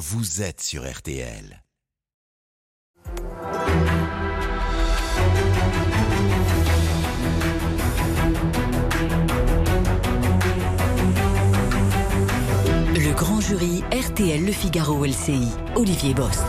vous êtes sur RTL. Le grand jury RTL Le Figaro LCI, Olivier Bost.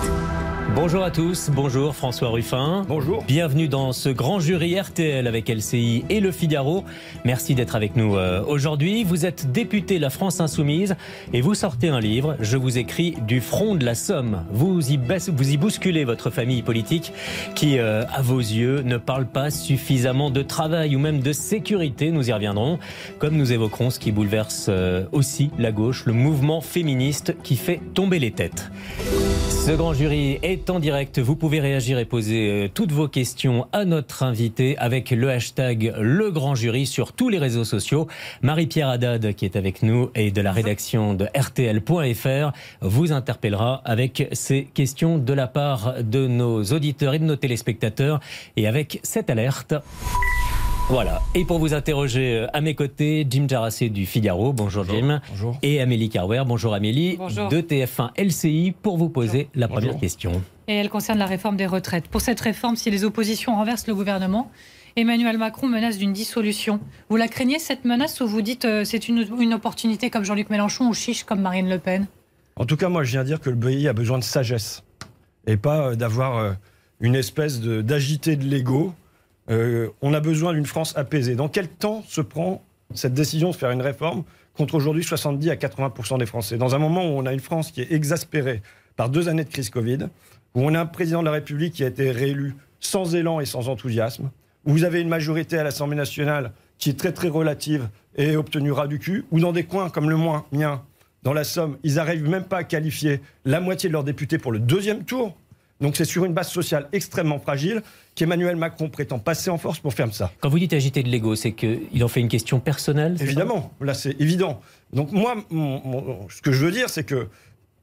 Bonjour à tous, bonjour François Ruffin. Bonjour. Bienvenue dans ce grand jury RTL avec LCI et Le Figaro. Merci d'être avec nous euh, aujourd'hui. Vous êtes député La France Insoumise et vous sortez un livre, je vous écris du front de la Somme. Vous y, vous y bousculez votre famille politique qui, euh, à vos yeux, ne parle pas suffisamment de travail ou même de sécurité. Nous y reviendrons, comme nous évoquerons ce qui bouleverse euh, aussi la gauche, le mouvement féministe qui fait tomber les têtes. Ce grand jury est en direct. Vous pouvez réagir et poser euh, toutes vos questions à notre invité avec le hashtag Le Grand Jury sur tous les réseaux sociaux. Marie-Pierre Haddad, qui est avec nous et de la rédaction de RTL.fr, vous interpellera avec ces questions de la part de nos auditeurs et de nos téléspectateurs et avec cette alerte. Voilà. Et pour vous interroger euh, à mes côtés, Jim Jarassé du Figaro. Bonjour, Jim. Bonjour. Et Amélie Carwer. Bonjour Amélie. Bonjour. De TF1 LCI pour vous poser la première question. Et elle concerne la réforme des retraites. Pour cette réforme, si les oppositions renversent le gouvernement, Emmanuel Macron menace d'une dissolution. Vous la craignez cette menace ou vous dites euh, c'est une, une opportunité comme Jean-Luc Mélenchon ou chiche comme Marine Le Pen? En tout cas, moi, je viens dire que le pays a besoin de sagesse et pas euh, d'avoir euh, une espèce de- d'agité de l'ego. Euh, on a besoin d'une France apaisée. Dans quel temps se prend cette décision de faire une réforme contre aujourd'hui 70 à 80% des Français? Dans un moment où on a une France qui est exaspérée par deux années de crise Covid, où on a un président de la République qui a été réélu sans élan et sans enthousiasme, où vous avez une majorité à l'Assemblée nationale qui est très très relative et obtenue ras du cul, ou dans des coins comme le mien, dans la Somme, ils n'arrivent même pas à qualifier la moitié de leurs députés pour le deuxième tour. Donc c'est sur une base sociale extrêmement fragile qu'Emmanuel Macron prétend passer en force pour faire ça. Quand vous dites agiter de l'ego, c'est qu'il en fait une question personnelle Évidemment, là c'est évident. Donc moi, mon- mon- ce que je veux dire, c'est que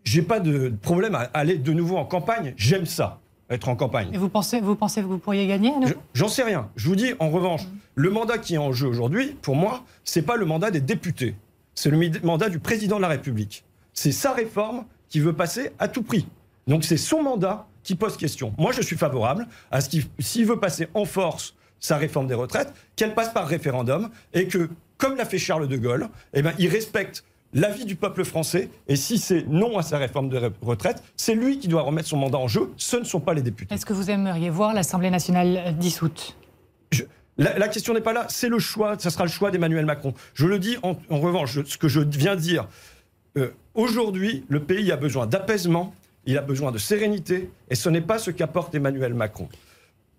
j'ai pas de problème à aller de nouveau en campagne. J'aime ça, être en campagne. Et vous pensez, vous pensez que vous pourriez gagner Je- J'en sais rien. Je vous dis, en revanche, le mandat qui est en jeu aujourd'hui, pour moi, c'est pas le mandat des députés. C'est le mandat du président de la République. C'est sa réforme qui veut passer à tout prix. Donc c'est son mandat qui pose question. Moi, je suis favorable à ce qu'il, s'il veut passer en force sa réforme des retraites, qu'elle passe par référendum et que, comme l'a fait Charles de Gaulle, eh ben, il respecte l'avis du peuple français. Et si c'est non à sa réforme de retraite, c'est lui qui doit remettre son mandat en jeu. Ce ne sont pas les députés. Est-ce que vous aimeriez voir l'Assemblée nationale euh, dissoute? Je- la, la question n'est pas là, c'est le choix, ça sera le choix d'Emmanuel Macron. Je le dis en, en revanche, je- ce que je viens de dire, euh, aujourd'hui, le pays a besoin d'apaisement, il a besoin de sérénité, et ce n'est pas ce qu'apporte Emmanuel Macron.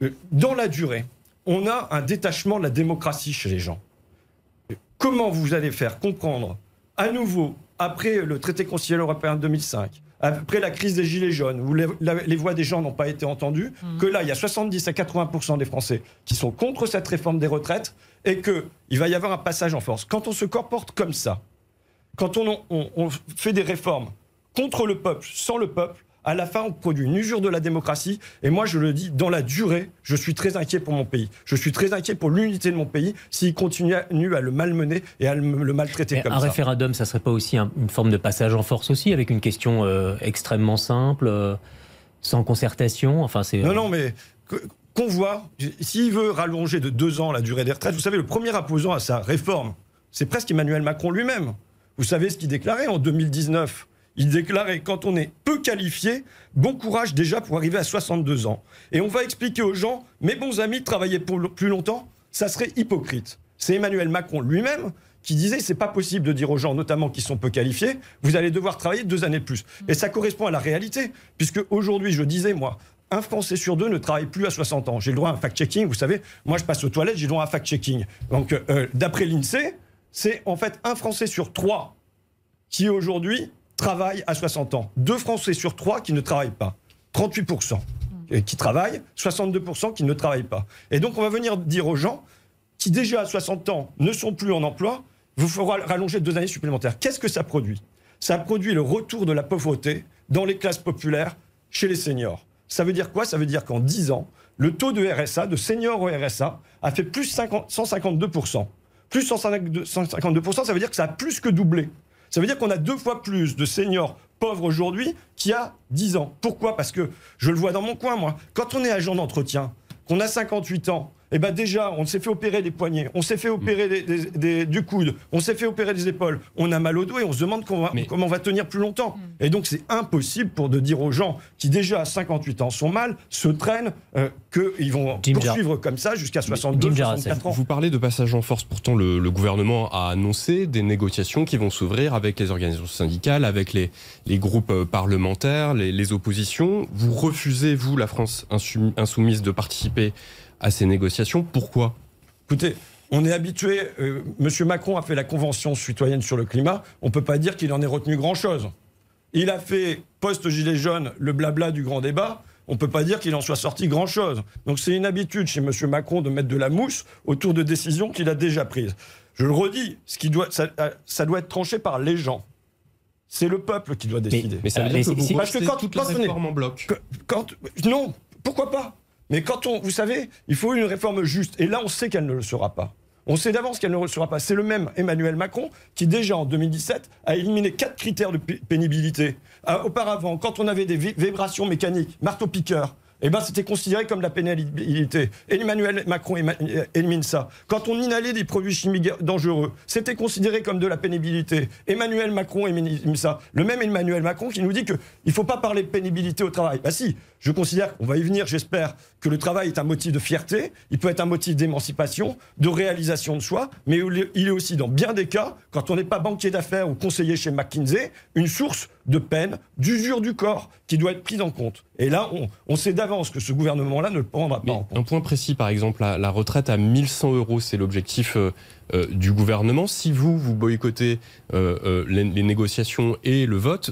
Euh, dans la durée, on a un détachement de la démocratie chez les gens. Comment vous allez faire comprendre à nouveau, après le traité constitutionnel européen de 2005, après la crise des Gilets jaunes, où les, la- les voix des gens n'ont pas été entendues, que là, il y a 70 à 80% des Français qui sont contre cette réforme des retraites et qu'il va y avoir un passage en force. Quand on se comporte comme ça, quand on, on- on fait des réformes contre le peuple, sans le peuple, à la fin, on produit une usure de la démocratie. Et moi, je le dis, dans la durée, je suis très inquiet pour mon pays. Je suis très inquiet pour l'unité de mon pays s'il continue à, le malmener et à le, maltraiter Mais comme un ça. référendum, ça serait pas aussi un- une forme de passage en force aussi, avec une question euh, extrêmement simple, euh, sans concertation? Enfin, c'est. Non, non, mais que- qu'on voit, s'il veut rallonger de deux ans la durée des retraites, vous savez, le premier opposant à sa réforme, c'est presque Emmanuel Macron lui-même. Vous savez ce qu'il déclarait en 2019 Il déclarait quand on est peu qualifié, bon courage déjà pour arriver à 62 ans. Et on va expliquer aux gens, mes bons amis, travailler pour plus longtemps, ça serait hypocrite. C'est Emmanuel Macron lui-même qui disait c'est pas possible de dire aux gens, notamment qui sont peu qualifiés, vous allez devoir travailler deux années de plus. Et ça correspond à la réalité, puisque aujourd'hui, je disais moi, un Français sur deux ne travaille plus à 60 ans. J'ai le droit à un fact-checking, vous savez, moi je passe aux toilettes, j'ai le droit à un fact-checking. Donc euh, d'après l'INSEE, c'est en fait un Français sur trois qui aujourd'hui travaille à 60 ans. Deux Français sur trois qui ne travaillent pas. 38% et qui travaillent, 62% qui ne travaillent pas. Et donc on va venir dire aux gens qui déjà à 60 ans ne sont plus en emploi, vous faudra rallonger deux années supplémentaires. Qu'est-ce que ça produit? Ça produit le retour de la pauvreté dans les classes populaires chez les seniors. Ça veut dire quoi? Ça veut dire qu'en 10 ans, le taux de RSA, de seniors au RSA, a fait plus 50 152%. Plus 152%, 152%, ça veut dire que ça a plus que doublé. Ça veut dire qu'on a deux fois plus de seniors pauvre aujourd'hui qu'il y a 10 ans. Pourquoi? Parce que je le vois dans mon coin, moi. Quand on est agent d'entretien, qu'on a 58 ans, eh ben déjà, on s'est fait opérer des poignets, on s'est fait opérer des- des- des- du coude, on s'est fait opérer des épaules, on a mal au dos et on se demande comment, Mais- comment on va tenir plus longtemps. Et donc c'est impossible pour de dire aux gens qui déjà à 58 ans sont mal, se traînent, euh, qu'ils vont Jim poursuivre comme ça jusqu'à 62, Jim Jaracel. 64 ans. Vous parlez de passage en force. Pourtant, le, le gouvernement a annoncé des négociations qui vont s'ouvrir avec les organisations syndicales, avec les, les groupes euh, parlementaires, les, les oppositions. Vous refusez, vous, la France insou- insoumise, de participer à ces négociations. Pourquoi? Écoutez, on est habitué, euh, Monsieur Macron a fait la Convention citoyenne sur le climat, on ne peut pas dire qu'il en ait retenu grand-chose. Il a fait, post-gilet jaune, le blabla du grand débat, on ne peut pas dire qu'il en soit sorti grand-chose. Donc c'est une habitude chez Monsieur Macron de mettre de la mousse autour de décisions qu'il a déjà prises. Je le redis, ce qui doit, ça, euh, ça doit être tranché par les gens. C'est le peuple qui doit décider. Mais ça veut Euh, dire mais que vous si- Parce que rejetez quand- toute la réforme en bloc. Quand, non, pourquoi pas? Mais quand on, vous savez, il faut une réforme juste. Et là, on sait qu'elle ne le sera pas. On sait d'avance qu'elle ne le sera pas. C'est le même Emmanuel Macron qui, déjà en 2017, a éliminé quatre critères de pé- pénibilité. Ah, auparavant, quand on avait des vi- vibrations mécaniques, marteau-piqueur, eh ben, c'était considéré comme la pénibilité. Emmanuel Macron élimine ça. Quand on inhalait des produits chimiques dangereux, c'était considéré comme de la pénibilité. Emmanuel Macron élimine ça. Le même Emmanuel Macron qui nous dit qu'il ne faut pas parler de pénibilité au travail. Bah si, je considère, on va y venir, j'espère, que le travail est un motif de fierté, il peut être un motif d'émancipation, de réalisation de soi, mais il est- aussi, dans bien des cas, quand on n'est pas banquier d'affaires ou conseiller chez McKinsey, une source de peine, d'usure du corps qui doit être prise en compte. Et là, on, on sait d'avance que ce gouvernement-là ne le prendra pas Mais en compte. un point précis, par exemple, la, la retraite à 1100 euros, c'est l'objectif euh, euh, du gouvernement. Si vous, vous boycottez euh, les, les négociations et le vote,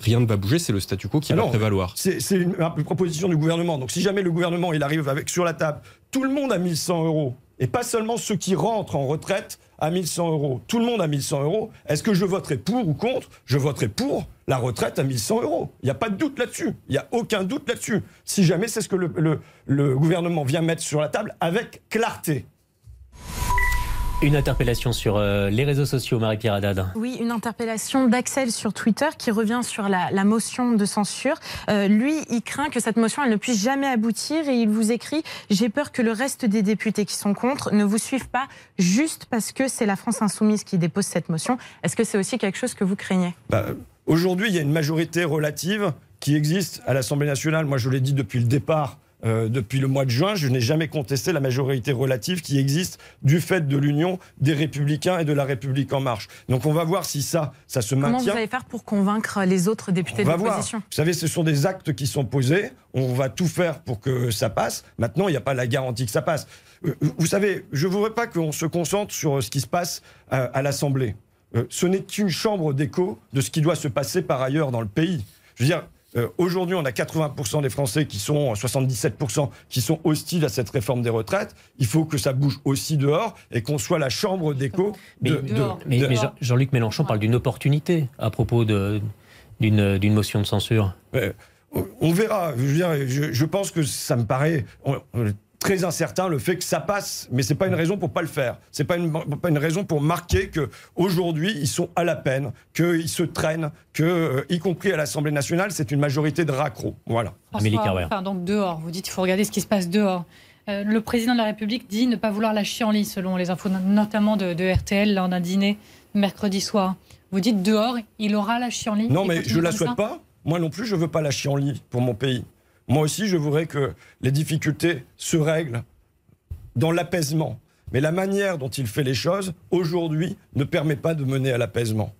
rien ne va bouger, c'est le statu quo qui va prévaloir. C'est c'est une, une proposition du gouvernement. Donc si jamais le gouvernement il arrive avec sur la table tout le monde à 1100 euros et pas seulement ceux qui rentrent en retraite à 1100 euros, tout le monde à 1100 euros, est-ce que je voterai pour ou contre? Je voterai pour la retraite à 1100 euros. Il n'y a pas de doute là-dessus. Il n'y a aucun doute là-dessus. Si jamais c'est ce que le, le- le gouvernement vient mettre sur la table avec clarté. Une interpellation sur euh, les réseaux sociaux, Marie-Pierre Haddad. Oui, une interpellation d'Axel sur Twitter qui revient sur la, la motion de censure. Euh, lui, il craint que cette motion elle ne puisse jamais aboutir et il vous écrit J'ai peur que le reste des députés qui sont contre ne vous suivent pas juste parce que c'est la France insoumise qui dépose cette motion. Est-ce que c'est aussi quelque chose que vous craignez? Bah, Aujourd'hui, il y a une majorité relative qui existe à l'Assemblée nationale. Moi, je l'ai dit depuis le départ, euh, depuis le mois de juin, je n'ai jamais contesté la majorité relative qui existe du fait de l'union des Républicains et de la République en marche. Donc, on va voir si ça, ça se Comment maintient. vous allez faire pour convaincre les autres députés On de l'opposition? Vous savez, ce sont des actes qui sont posés. On va tout faire pour que ça passe. Maintenant, il n'y a pas la garantie que ça passe. Euh, Vous savez, je ne voudrais pas qu'on se concentre sur ce qui se passe à, à l'Assemblée. Euh, Ce n'est qu'une chambre d'écho de ce qui doit se passer par ailleurs dans le pays. Je veux dire, euh, aujourd'hui, on a 80% des Français qui sont, 77% qui sont hostiles à cette réforme des retraites. Il faut que ça bouge aussi dehors et qu'on soit la chambre d'écho Mais- de. Mais, de- mais Jean- Jean-Luc Mélenchon parle d'une opportunité à propos d'une motion de censure. Euh, on verra. Je, veux dire, je, je pense que ça me paraît on- très incertain le fait que ça passe, mais c'est pas une raison pour pas le faire. C'est pas une pas une raison pour marquer que aujourd'hui ils sont à la peine, qu'ils se traînent, que euh, y compris à l'Assemblée nationale, c'est une majorité de raccro. Voilà. François, enfin, donc dehors, vous dites qu'il faut regarder ce qui se passe dehors. Euh, le président de la République dit ne pas vouloir la chienlit, selon les infos notamment de, de RTL lors d'un dîner mercredi soir. Vous dites dehors, il aura la chienlit Non, Il mais je la comme souhaite pas. Moi non plus, je veux pas la chienlit pour mon pays. Moi aussi, je voudrais que les difficultés se règlent dans l'apaisement. Mais la manière dont il fait les choses, aujourd'hui, ne permet pas de mener à l'apaisement.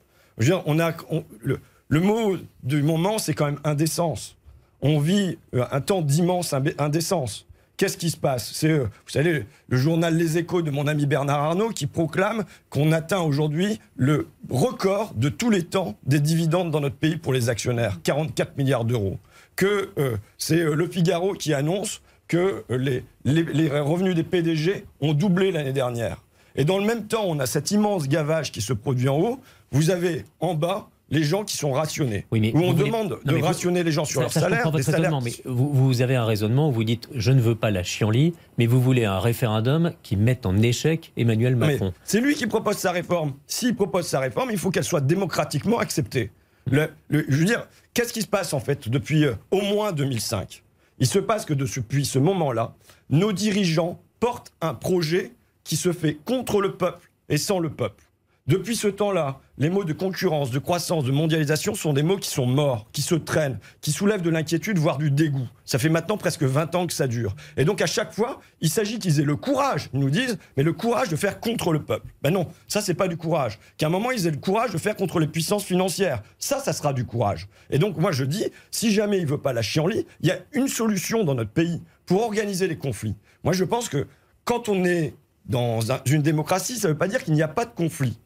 On a, le, mot du moment, c'est quand même indécence. On vit euh, un temps d'immense indécence. Qu'est-ce qui se passe? C'est, euh, vous savez, le journal Les Échos de mon ami Bernard Arnault qui proclame qu'on atteint aujourd'hui le record de tous les temps des dividendes dans notre pays pour les actionnaires, 44 milliards d'euros. Que euh, c'est euh, Le Figaro qui annonce que euh, les, les- les revenus des PDG ont doublé l'année dernière. Et dans le même temps, on a cet immense gavage qui se produit en haut. Vous avez en bas les gens qui sont rationnés. Oui, mais où on voulez- demande Non, de vous- rationner les gens sur Ça- leur ça, salaire. votre salaires mais vous, vous avez un raisonnement où vous dites je ne veux pas la chienlit, mais vous voulez un référendum qui mette en échec Emmanuel Macron. C'est lui qui propose sa réforme. S'il propose sa réforme, il faut qu'elle soit démocratiquement acceptée. Je veux dire, qu'est-ce qui se passe en fait depuis euh, au moins 2005 Il se passe que de- depuis ce moment-là, nos dirigeants portent un projet qui se fait contre le peuple et sans le peuple. Depuis ce temps-là, les mots de concurrence, de croissance, de mondialisation sont des mots qui sont morts, qui se traînent, qui soulèvent de l'inquiétude, voire du dégoût. Ça fait maintenant presque 20 ans que ça dure. Et donc à chaque fois, il s'agit qu'ils aient le courage, ils nous disent, mais le courage de faire contre le peuple. Ben non, ça c'est pas du courage. Qu'à un moment ils aient le courage de faire contre les puissances financières. Ça, ça sera du courage. Et donc moi je dis, si jamais il veut pas lâcher en lit, il y a une solution dans notre pays pour organiser les conflits. Moi je pense que quand on est dans un- une démocratie, ça ne veut pas dire qu'il n'y a pas de conflit.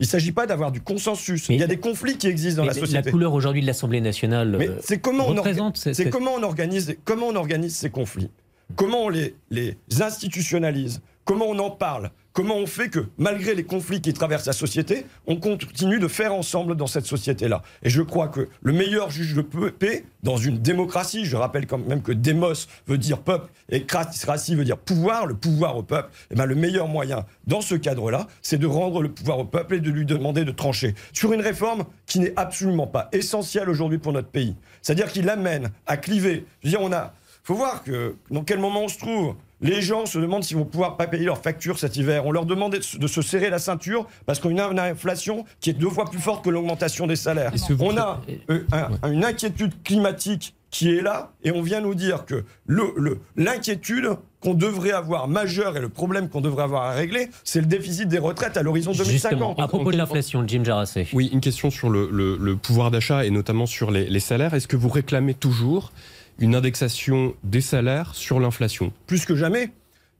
Il ne s'agit pas d'avoir du consensus. Mais- il y a des conflits qui existent dans la société. couleur aujourd'hui de l'Assemblée nationale Mais euh, c'est comment, on représente cette- c'est comment on organise, comment on organise ces conflits? Comment on les, les institutionnalise? Comment on en parle? Comment on fait que, malgré les conflits qui traversent la société, on continue de faire ensemble dans cette société-là? Et je crois que le meilleur juge de paix, dans une démocratie, je rappelle quand même que démos veut dire peuple et kratie veut dire pouvoir, le pouvoir au peuple, et ben le meilleur moyen dans ce cadre-là, c'est de rendre le pouvoir au peuple et de lui demander de trancher sur une réforme qui n'est absolument pas essentielle aujourd'hui pour notre pays. C'est-à-dire qu'il amène à cliver. Je veux dire, on a. faut voir que dans quel moment on se trouve. Les gens se demandent s'ils vont pouvoir pas payer leurs factures cet hiver. On leur demande de se- serrer la ceinture parce qu'on a une inflation qui est deux fois plus forte que l'augmentation des salaires. On a euh, un- une inquiétude climatique qui est là et on vient nous dire que le- le- l'inquiétude qu'on devrait avoir majeure et le problème qu'on devrait avoir à régler, c'est le déficit des retraites à l'horizon Justement, 2050. à propos de l'inflation, Jim Jarassé. Oui, une question sur le, le- le pouvoir d'achat et notamment sur les, les salaires. Est-ce que vous réclamez toujours une indexation des salaires sur l'inflation plus que jamais.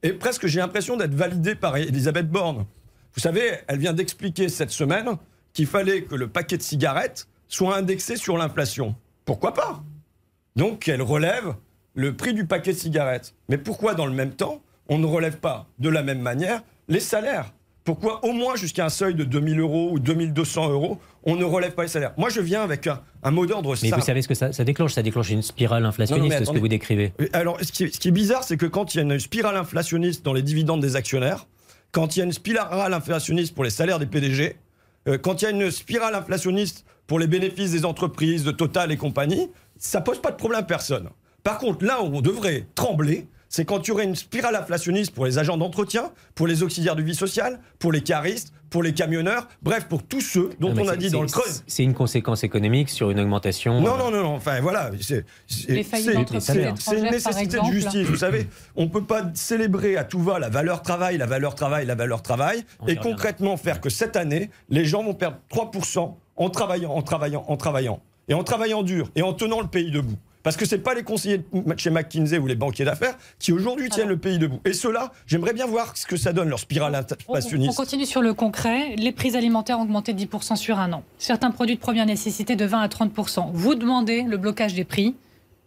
Et presque, j'ai l'impression d'être validé par Elisabeth Borne. Vous savez, elle vient d'expliquer cette semaine qu'il fallait que le paquet de cigarettes soit indexé sur l'inflation. Pourquoi pas? Donc, elle relève le prix du paquet de cigarettes. Mais pourquoi, dans le même temps, on ne relève pas de la même manière les salaires? Pourquoi, au moins jusqu'à un seuil de 2000 euros ou 2200 euros, on ne relève pas les salaires? Moi, je viens avec un, un mot d'ordre Mais vous savez ce que ça, ça déclenche? Ça déclenche une spirale inflationniste, Non, non, mais ce que attendez. vous décrivez. Alors, ce qui est, ce qui est bizarre, c'est que quand il y a une spirale inflationniste dans les dividendes des actionnaires, quand il y a une spirale inflationniste pour les salaires des PDG, euh, quand il y a une spirale inflationniste pour les bénéfices des entreprises, de Total et compagnie, ça pose pas de problème à personne. Par contre, là où on devrait trembler, c'est quand il y aurait une spirale inflationniste pour les agents d'entretien, pour les auxiliaires de vie sociale, pour les caristes, pour les camionneurs, bref, pour tous ceux dont Non, on a dit dans le creux. C'est une conséquence économique sur une augmentation. Non, euh, non, non, non. Enfin, voilà. c'est- une nécessité de justice. Vous savez, on ne peut pas célébrer à tout va la valeur travail, la valeur travail, la valeur travail, On et reviendra. concrètement faire que cette année, les gens vont perdre 3% en travaillant, en travaillant, en travaillant. Et en travaillant dur, et en tenant le pays debout. Parce que ce n'est pas les conseillers de chez McKinsey ou les banquiers d'affaires qui aujourd'hui tiennent le pays debout. Et ceux-là, j'aimerais bien voir ce que ça donne, leur spirale On, on inflationniste. continue sur le concret. Les prix alimentaires ont augmenté de 10% sur un an. Certains produits de première nécessité de 20 à 30%. Vous demandez le blocage des prix.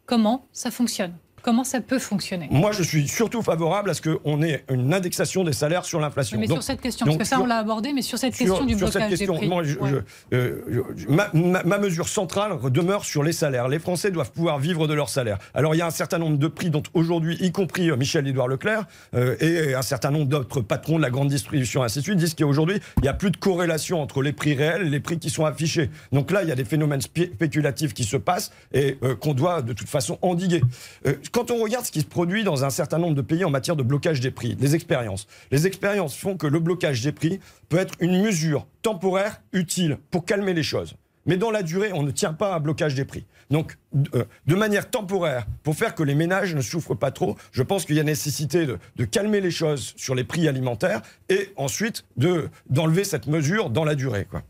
Comment ça fonctionne? Comment ça peut fonctionner? Moi, je suis surtout favorable à ce qu'on ait une indexation des salaires sur l'inflation. Mais Donc, sur cette question, donc parce que ça, on l'a abordé, mais sur cette sur- question du sur cette blocage question, des prix. moi, je- Ouais. je- euh, je- ma, ma- ma mesure centrale demeure sur les salaires. Les Français doivent pouvoir vivre de leurs salaires. Alors, il y a un certain nombre de prix dont aujourd'hui, y compris euh, Michel-Édouard Leclerc euh, et un certain nombre d'autres patrons de la grande distribution, ainsi de suite, disent qu'aujourd'hui, il n'y a plus de corrélation entre les prix réels et les prix qui sont affichés. Donc là, il y a des phénomènes spé- spéculatifs qui se passent et euh, qu'on doit de toute façon endiguer. Euh, quand on regarde ce qui se produit dans un certain nombre de pays en matière de blocage des prix, les expériences, les expériences font que le blocage des prix peut être une mesure temporaire utile pour calmer les choses. Mais dans la durée, on ne tient pas à un blocage des prix. Donc, euh, de manière temporaire, pour faire que les ménages ne souffrent pas trop, je pense qu'il y a nécessité de, de calmer les choses sur les prix alimentaires et ensuite de- d'enlever cette mesure dans la durée. Quoi.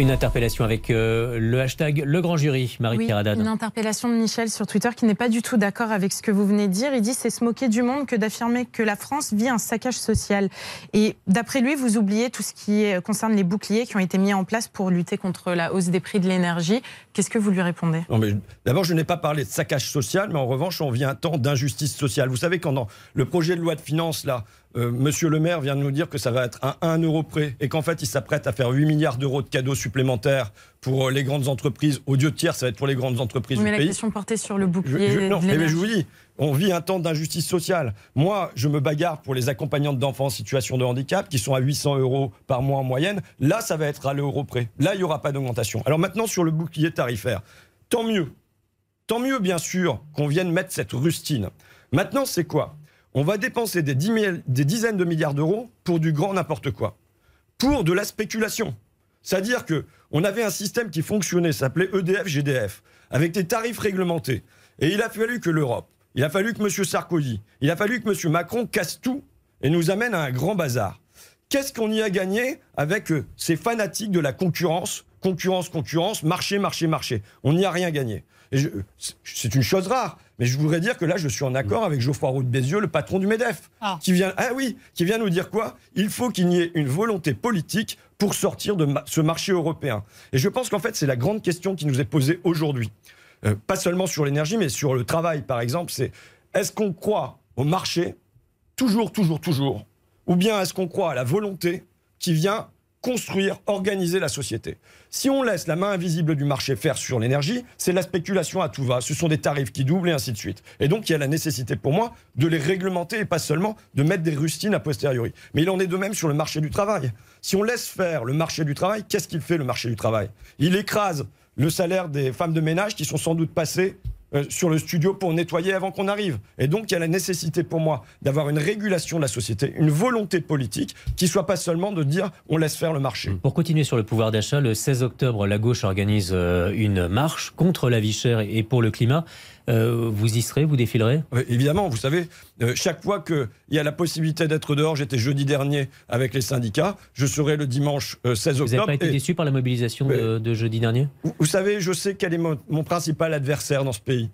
Une interpellation avec euh, le hashtag Le Grand Jury, Marie-Pierre Oui, une interpellation de Michel sur Twitter qui n'est pas du tout d'accord avec ce que vous venez de dire. Il dit c'est se moquer du monde que d'affirmer que la France vit un saccage social. Et d'après lui, vous oubliez tout ce qui concerne les boucliers qui ont été mis en place pour lutter contre la hausse des prix de l'énergie. Qu'est-ce que vous lui répondez? Non, mais D'abord, je n'ai pas parlé de saccage social, mais en revanche, on vit un temps d'injustice sociale. Vous savez, quand dans le projet de loi de finances, là, euh, Monsieur le maire vient de nous dire que ça va être à 1 euro près et qu'en fait, il s'apprête à faire 8 milliards d'euros de cadeaux supplémentaires pour euh, les grandes entreprises. Au lieu de tiers, ça va être pour les grandes entreprises Oui, du mais la pays. question portée sur le bouclier. je- non, de mais l'énergie. je vous dis, on vit un temps d'injustice sociale. Moi, je me bagarre pour les accompagnantes d'enfants en situation de handicap qui sont à 800 euros par mois en moyenne. Là, ça va être à l'euro près. Là, il n'y aura pas d'augmentation. Alors maintenant, sur le bouclier tarifaire, tant mieux. Tant mieux, bien sûr, qu'on vienne mettre cette rustine. Maintenant, c'est quoi? On va dépenser des, 10 000 des dizaines de milliards d'euros pour du grand n'importe quoi. Pour de la spéculation. C'est-à-dire que on avait un système qui fonctionnait, s'appelait EDF-GDF, avec des tarifs réglementés. Et il a fallu que l'Europe, il a fallu que M. Sarkozy, il a fallu que M. Macron casse tout et nous amène à un grand bazar. Qu'est-ce qu'on y a gagné avec euh, ces fanatiques de la concurrence Concurrence, concurrence, marché, marché, marché? On n'y a rien gagné. C'est une chose rare, mais je voudrais dire que là, je suis en accord avec Geoffroy Roux de Bézieux, le patron du MEDEF, Ah. qui vient, ah oui, qui vient nous dire quoi? Il faut qu'il y ait une volonté politique pour sortir de ce marché européen. Et je pense qu'en fait, c'est la grande question qui nous est posée aujourd'hui. Euh, pas seulement sur l'énergie, mais sur le travail, par exemple. C'est est-ce qu'on croit au marché? Toujours, toujours, toujours, ou bien est-ce qu'on croit à la volonté qui vient construire, organiser la société. Si on laisse la main invisible du marché faire sur l'énergie, c'est la spéculation à tout va. Ce sont des tarifs qui doublent et ainsi de suite. Et donc, il y a la nécessité pour moi de les réglementer et pas seulement de mettre des rustines a posteriori. Mais il en est de même sur le marché du travail. Si on laisse faire le marché du travail, qu'est-ce qu'il fait le marché du travail? Il écrase le salaire des femmes de ménage qui sont sans doute passées euh, sur le studio pour nettoyer avant qu'on arrive. Et donc, il y a la nécessité pour moi d'avoir une régulation de la société, une volonté politique qui soit pas seulement de dire on laisse faire le marché. Pour continuer sur le pouvoir d'achat, le 16 octobre, la gauche organise euh, une marche contre la vie chère et pour le climat. Euh, vous y serez, vous défilerez? Euh, Évidemment, vous savez, euh, chaque fois qu'il y a la possibilité d'être dehors, j'étais jeudi dernier avec les syndicats, je serai le dimanche euh, 16 Vous n'avez octobre. pas été et- déçu par la mobilisation de, de jeudi dernier? Vous, vous savez, je sais quel est mon, mon principal adversaire dans ce pays.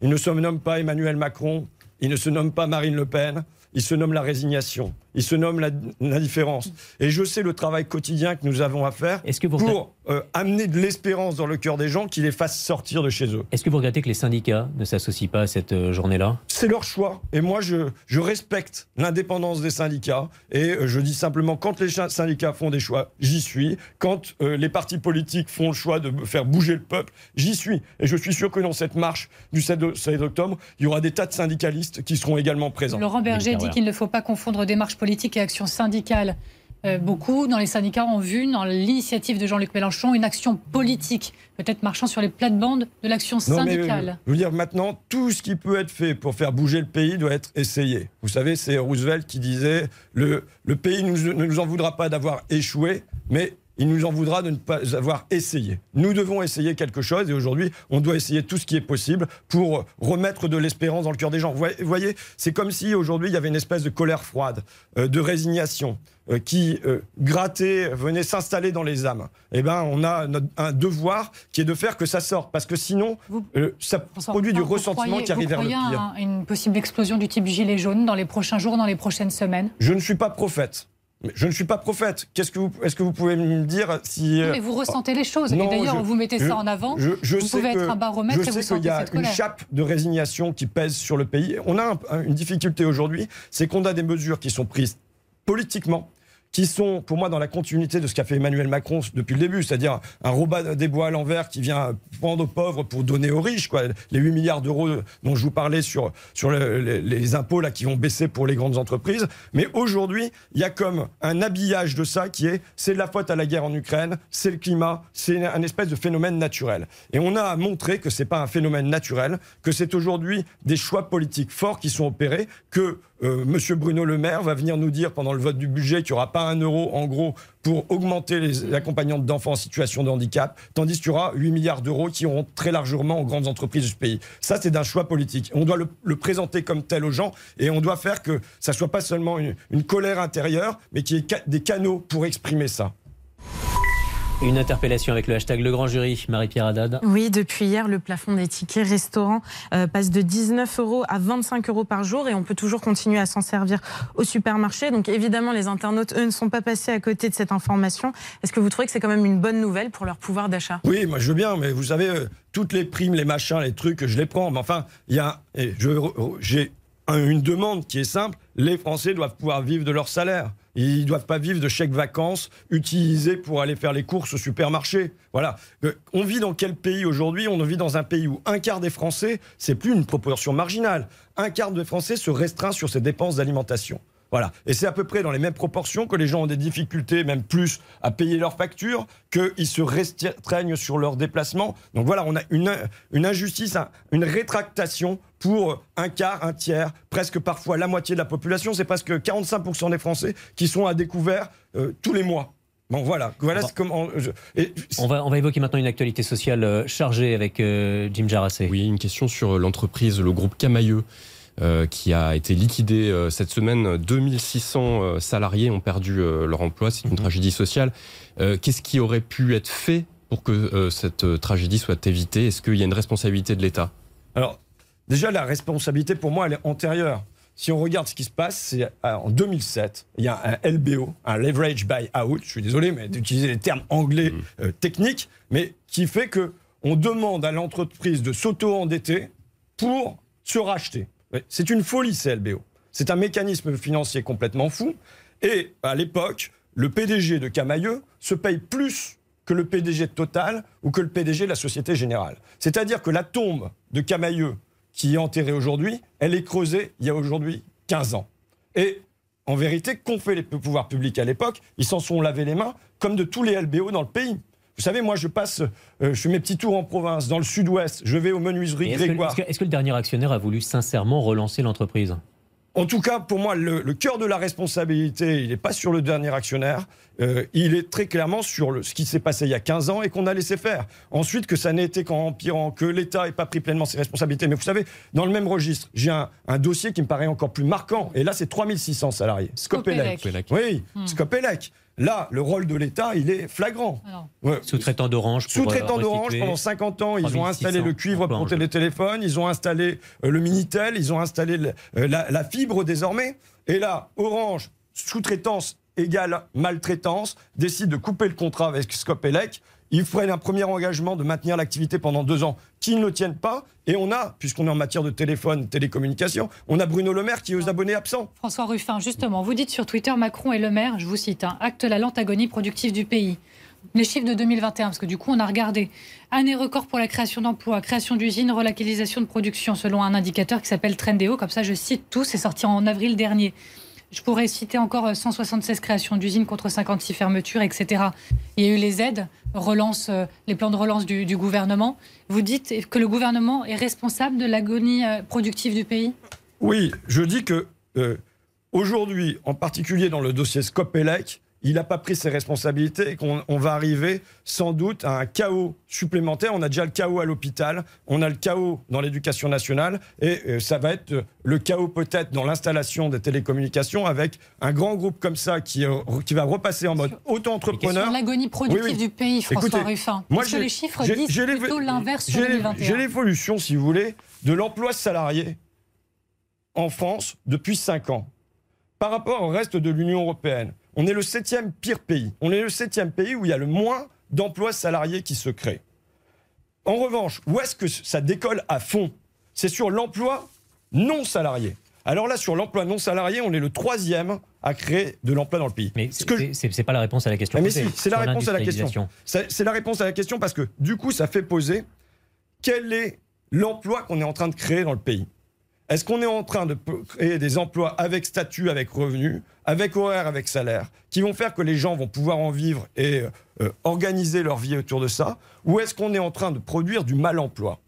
Il ne se nomme pas Emmanuel Macron, il ne se nomme pas Marine Le Pen, il se nomme la résignation, il se nomme la- l'indifférence. Et je sais le travail quotidien que nous avons à faire Est-ce que vous pour euh, amener de l'espérance dans le cœur des gens qui les fassent sortir de chez eux. Est-ce que vous regrettez que les syndicats ne s'associent pas à cette euh, journée-là? C'est leur choix. Et moi, je, je respecte l'indépendance des syndicats. Et euh, je dis simplement, quand les syndicats font des choix, j'y suis. Quand euh, les partis politiques font le choix de faire bouger le peuple, j'y suis. Et je suis sûr que dans cette marche du 7 o- 16 octobre, il y aura des tas de syndicalistes qui seront également présents. Laurent Berger dit qu'il ne faut pas confondre démarche politique et action syndicale. Euh, beaucoup dans les syndicats ont vu dans l'initiative de Jean-Luc Mélenchon une action politique, peut-être marchant sur les plates-bandes de l'action mais, euh, syndicale. je veux dire, maintenant, tout ce qui peut être fait pour faire bouger le pays doit être essayé. Vous savez, c'est Roosevelt qui disait le, le pays nous- ne nous en voudra pas d'avoir échoué, mais il nous en voudra de ne pas avoir essayé. Nous devons essayer quelque chose et aujourd'hui, on doit essayer tout ce qui est possible pour remettre de l'espérance dans le cœur des gens. Vous voyez- c'est comme si aujourd'hui, il y avait une espèce de colère froide, euh, de résignation euh, qui euh, grattait, venait s'installer dans les âmes. Eh ben, on a notre- un devoir qui est de faire que ça sorte, parce que sinon, Vous- euh, ça produit du ressentiment croyez- qui arrive vers le pire. un- une possible explosion du type gilet jaune dans les prochains jours, dans les prochaines semaines? Je ne suis pas prophète. Je ne suis pas prophète. Qu'est-ce que vous, est-ce que vous pouvez me dire si euh, Mais vous ressentez les choses. non, et d'ailleurs, vous mettez je- ça en avant. je, je vous sais pouvez que, être un baromètre je et vous sais qu'il y a cette une colère. chape de résignation qui pèse sur le pays. On a un- un- une difficulté aujourd'hui, c'est qu'on a des mesures qui sont prises politiquement qui sont pour moi dans la continuité de ce qu'a fait Emmanuel Macron depuis le début, c'est-à-dire un Robin des Bois à l'envers qui vient prendre aux pauvres pour donner aux riches, quoi. les 8 milliards d'euros dont je vous parlais sur, sur le- les, impôts là, qui vont baisser pour les grandes entreprises. Mais aujourd'hui, il y a comme un habillage de ça qui est c'est de la faute à la guerre en Ukraine, c'est le climat, c'est un espèce de phénomène naturel. Et on a montré que c'est pas un phénomène naturel, que c'est aujourd'hui des choix politiques forts qui sont opérés, que euh, Monsieur Bruno Le Maire va venir nous dire pendant le vote du budget qu'il n'y aura pas un euro, en gros, pour augmenter les accompagnantes d'enfants en situation de handicap, tandis qu'il y aura 8 milliards d'euros qui iront très largement aux grandes entreprises de ce pays. Ça, c'est d'un choix politique. On doit le, présenter comme tel aux gens et on doit faire que ça soit pas seulement une, colère intérieure, mais qu'il y ait des canaux pour exprimer ça. Une interpellation avec le hashtag Le Grand Jury, Marie-Pierre Haddad. Oui, depuis hier, le plafond des tickets restaurants euh, passe de 19 euros à 25 euros par jour et on peut toujours continuer à s'en servir au supermarché. Donc évidemment, les internautes, eux, ne sont pas passés à côté de cette information. Est-ce que vous trouvez que c'est quand même une bonne nouvelle pour leur pouvoir d'achat? Oui, moi je veux bien, mais vous savez, euh, toutes les primes, les machins, les trucs, je les prends. Mais enfin, il y a, j'ai une demande qui est simple. Les Français doivent pouvoir vivre de leur salaire. Ils ne doivent pas vivre de chèques vacances utilisés pour aller faire les courses au supermarché. Voilà. Euh, on vit dans quel pays aujourd'hui? On vit dans un pays où un quart des Français, c'est plus une proportion marginale. Un quart des Français se restreint sur ses dépenses d'alimentation. Voilà. Et c'est à peu près dans les mêmes proportions que les gens ont des difficultés, même plus, à payer leurs factures, qu'ils se restreignent sur leurs déplacements. Donc voilà, on a une, une injustice, une rétractation pour un quart, un tiers, presque parfois la moitié de la population. C'est presque 45% des Français qui sont à découvert euh, tous les mois. Bon voilà, voilà comment. on, va, on va évoquer maintenant une actualité sociale euh, chargée avec euh, Jim Jarassé. Oui, une question sur l'entreprise, le groupe Camailleux. qui a été liquidé cette semaine. 2600 salariés ont perdu leur emploi. C'est une mhm. tragédie sociale. Qu'est-ce qui aurait pu être fait pour que cette tragédie soit évitée? Est-ce qu'il y a une responsabilité de l'État? Alors, Déjà, la responsabilité, pour moi, elle est antérieure. Si on regarde ce qui se passe, c'est euh, en 2007, il y a un LBO, un leverage buy out. Je suis désolé, mais d'utiliser les termes anglais mmh. euh, techniques, mais qui fait que on demande à l'entreprise de s'auto-endetter pour se racheter. C'est une folie, ces LBO. C'est un mécanisme financier complètement fou. Et à l'époque, le PDG de Camailleux se paye plus que le PDG de Total ou que le PDG de la Société Générale. C'est-à-dire que la tombe de Camailleux qui est enterrée aujourd'hui, elle est creusée il y a aujourd'hui 15 ans. Et en vérité, qu'ont fait les pouvoirs publics à l'époque? Ils s'en sont lavés les mains, comme de tous les LBO dans le pays. Vous savez, moi, je passe, euh, je fais mes petits tours en province, dans le sud-ouest, je vais aux menuiseries Grégoire. Est-ce que, le dernier actionnaire a voulu sincèrement relancer l'entreprise? En tout cas, pour moi, le, cœur de la responsabilité, il n'est pas sur le dernier actionnaire, euh, il est très clairement sur ce qui s'est passé il y a 15 ans et qu'on a laissé faire. Ensuite, que ça n'ait été qu'en empirant, que l'État n'ait pas pris pleinement ses responsabilités. Mais vous savez, dans le même registre, j'ai un, dossier qui me paraît encore plus marquant, et là, c'est 3600 salariés. Scopelec. Oui, hmm. Scopelec. Là, le rôle de l'État, il est flagrant. Sous-traitant d'Orange. Sous-traitant euh, d'Orange, pendant 50 ans, ils ont installé le cuivre pour les téléphones, ils ont installé euh, le Minitel, ils ont installé euh, la, fibre désormais. Et là, Orange, sous-traitance égale maltraitance, décide de couper le contrat avec Scopelec. Ils prennent un premier engagement de maintenir l'activité pendant deux ans qu'ils ne tiennent pas. Et on a, puisqu'on est en matière de téléphone, télécommunication, on a Bruno Le Maire qui est aux abonnés absents. François Ruffin, justement, vous dites sur Twitter Macron et Le Maire, je vous cite, hein, acte la lente agonie productive du pays. Les chiffres de 2021, parce que du coup, on a regardé. Année record pour la création d'emplois, création d'usines, relocalisation de production, selon un indicateur qui s'appelle Trendéo. Comme ça, je cite tout, c'est sorti en avril dernier. Je pourrais citer encore 176 euh, créations d'usines contre 56 fermetures, etc. Il y a eu les aides, relance, euh, les plans de relance du, gouvernement. Vous dites que le gouvernement est responsable de l'agonie euh, productive du pays? Oui, je dis que aujourd'hui, en particulier dans le dossier Scopelec, il n'a pas pris ses responsabilités et qu'on va arriver sans doute à un chaos supplémentaire. On a déjà le chaos à l'hôpital, on a le chaos dans l'éducation nationale et euh, ça va être le chaos peut-être dans l'installation des télécommunications avec un grand groupe comme ça qui, euh, qui va repasser en mode auto-entrepreneur. L'agonie productive du pays, François Ruffin. Moi, Parce que les chiffres disent plutôt l'inverse sur 2021. J'ai l'évolution, si vous voulez, de l'emploi salarié en France depuis 5 ans par rapport au reste de l'Union européenne. On est le septième pire pays. On est le septième pays où il y a le moins d'emplois salariés qui se créent. En revanche, où est-ce que ça décolle à fond? C'est sur l'emploi non salarié. Alors là, sur l'emploi non salarié, on est le troisième à créer de l'emploi dans le pays. Mais ce n'est pas la réponse à la question. Mais si, c'est la réponse à la question. C'est la réponse à la question parce que du coup, ça fait poser quel est l'emploi qu'on est en train de créer dans le pays. Est-ce qu'on est en train de créer des emplois avec statut, avec revenu, avec horaire, avec salaire, qui vont faire que les gens vont pouvoir en vivre et euh, organiser leur vie autour de ça? Ou est-ce qu'on est en train de produire du mal-emploi?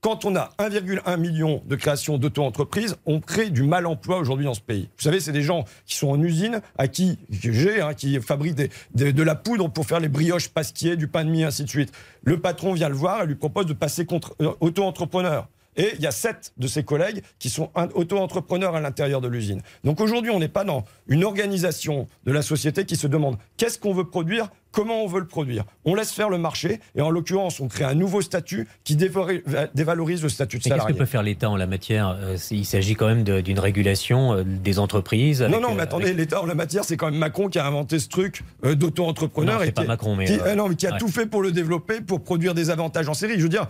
Quand on a 1,1 million de créations d'auto-entreprises, on crée du mal-emploi aujourd'hui dans ce pays. Vous savez, c'est des gens qui sont en usine, à qui j'ai, hein, qui fabriquent de la poudre pour faire les brioches pasquiers, du pain de mie, ainsi de suite. Le patron vient le voir et lui propose de passer contre euh, auto-entrepreneur. Et il y a sept de ses collègues qui sont auto-entrepreneurs à l'intérieur de l'usine. Donc aujourd'hui, on n'est pas dans une organisation de la société qui se demande qu'est-ce qu'on veut produire, comment on veut le produire. On laisse faire le marché et en l'occurrence, on crée un nouveau statut qui dévalorise le statut de salarié. Qu'est-ce que peut faire l'État en la matière euh, Il s'agit quand même d'une régulation euh, des entreprises. non, non, mais euh, attendez, l'État en la matière, c'est quand même Macron qui a inventé ce truc d'auto-entrepreneur. et pas Macron, mais. Qui, non, mais qui a tout fait pour le développer, pour produire des avantages en série. Je veux dire,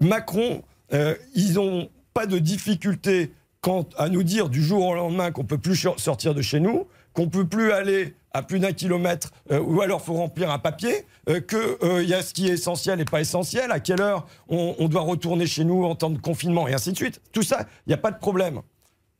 Macron euh, ils n'ont pas de difficulté quand, à nous dire du jour au lendemain qu'on peut plus sortir de chez nous, qu'on peut plus aller à plus d'un kilomètre, euh, ou alors faut remplir un papier, euh, qu'il y a ce qui est essentiel et pas essentiel, à quelle heure on, doit retourner chez nous en temps de confinement, et ainsi de suite. Tout ça, il n'y a pas de problème.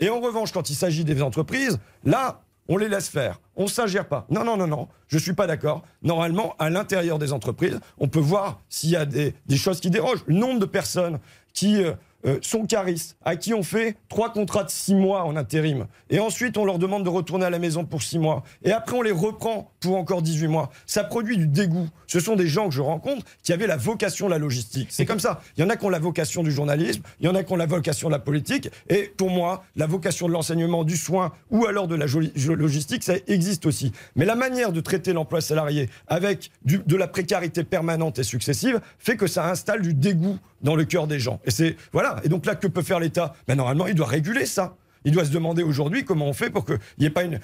Et en revanche, quand il s'agit des entreprises, là, on les laisse faire. On ne s'agère pas. Non, non, non, non, je ne suis pas d'accord. Normalement, à l'intérieur des entreprises, on peut voir s'il y a des, choses qui dérogent. Le nombre de personnes qui euh, sont caristes, à qui on fait trois contrats de six mois en intérim. Et ensuite, on leur demande de retourner à la maison pour six mois. Et après, on les reprend pour encore 18 mois. Ça produit du dégoût. Ce sont des gens que je rencontre qui avaient la vocation de la logistique. C'est comme ça. Il y en a qui ont la vocation du journalisme, il y en a qui ont la vocation de la politique. Et pour moi, la vocation de l'enseignement, du soin ou alors de la logistique, ça existe aussi. Mais la manière de traiter l'emploi salarié avec de la précarité permanente et successive fait que ça installe du dégoût dans le cœur des gens. Et c'est voilà. Et donc là, que peut faire l'État? Ben, Normalement, il doit réguler ça. Il doit se demander aujourd'hui comment on fait pour qu'il n'y ait pas une,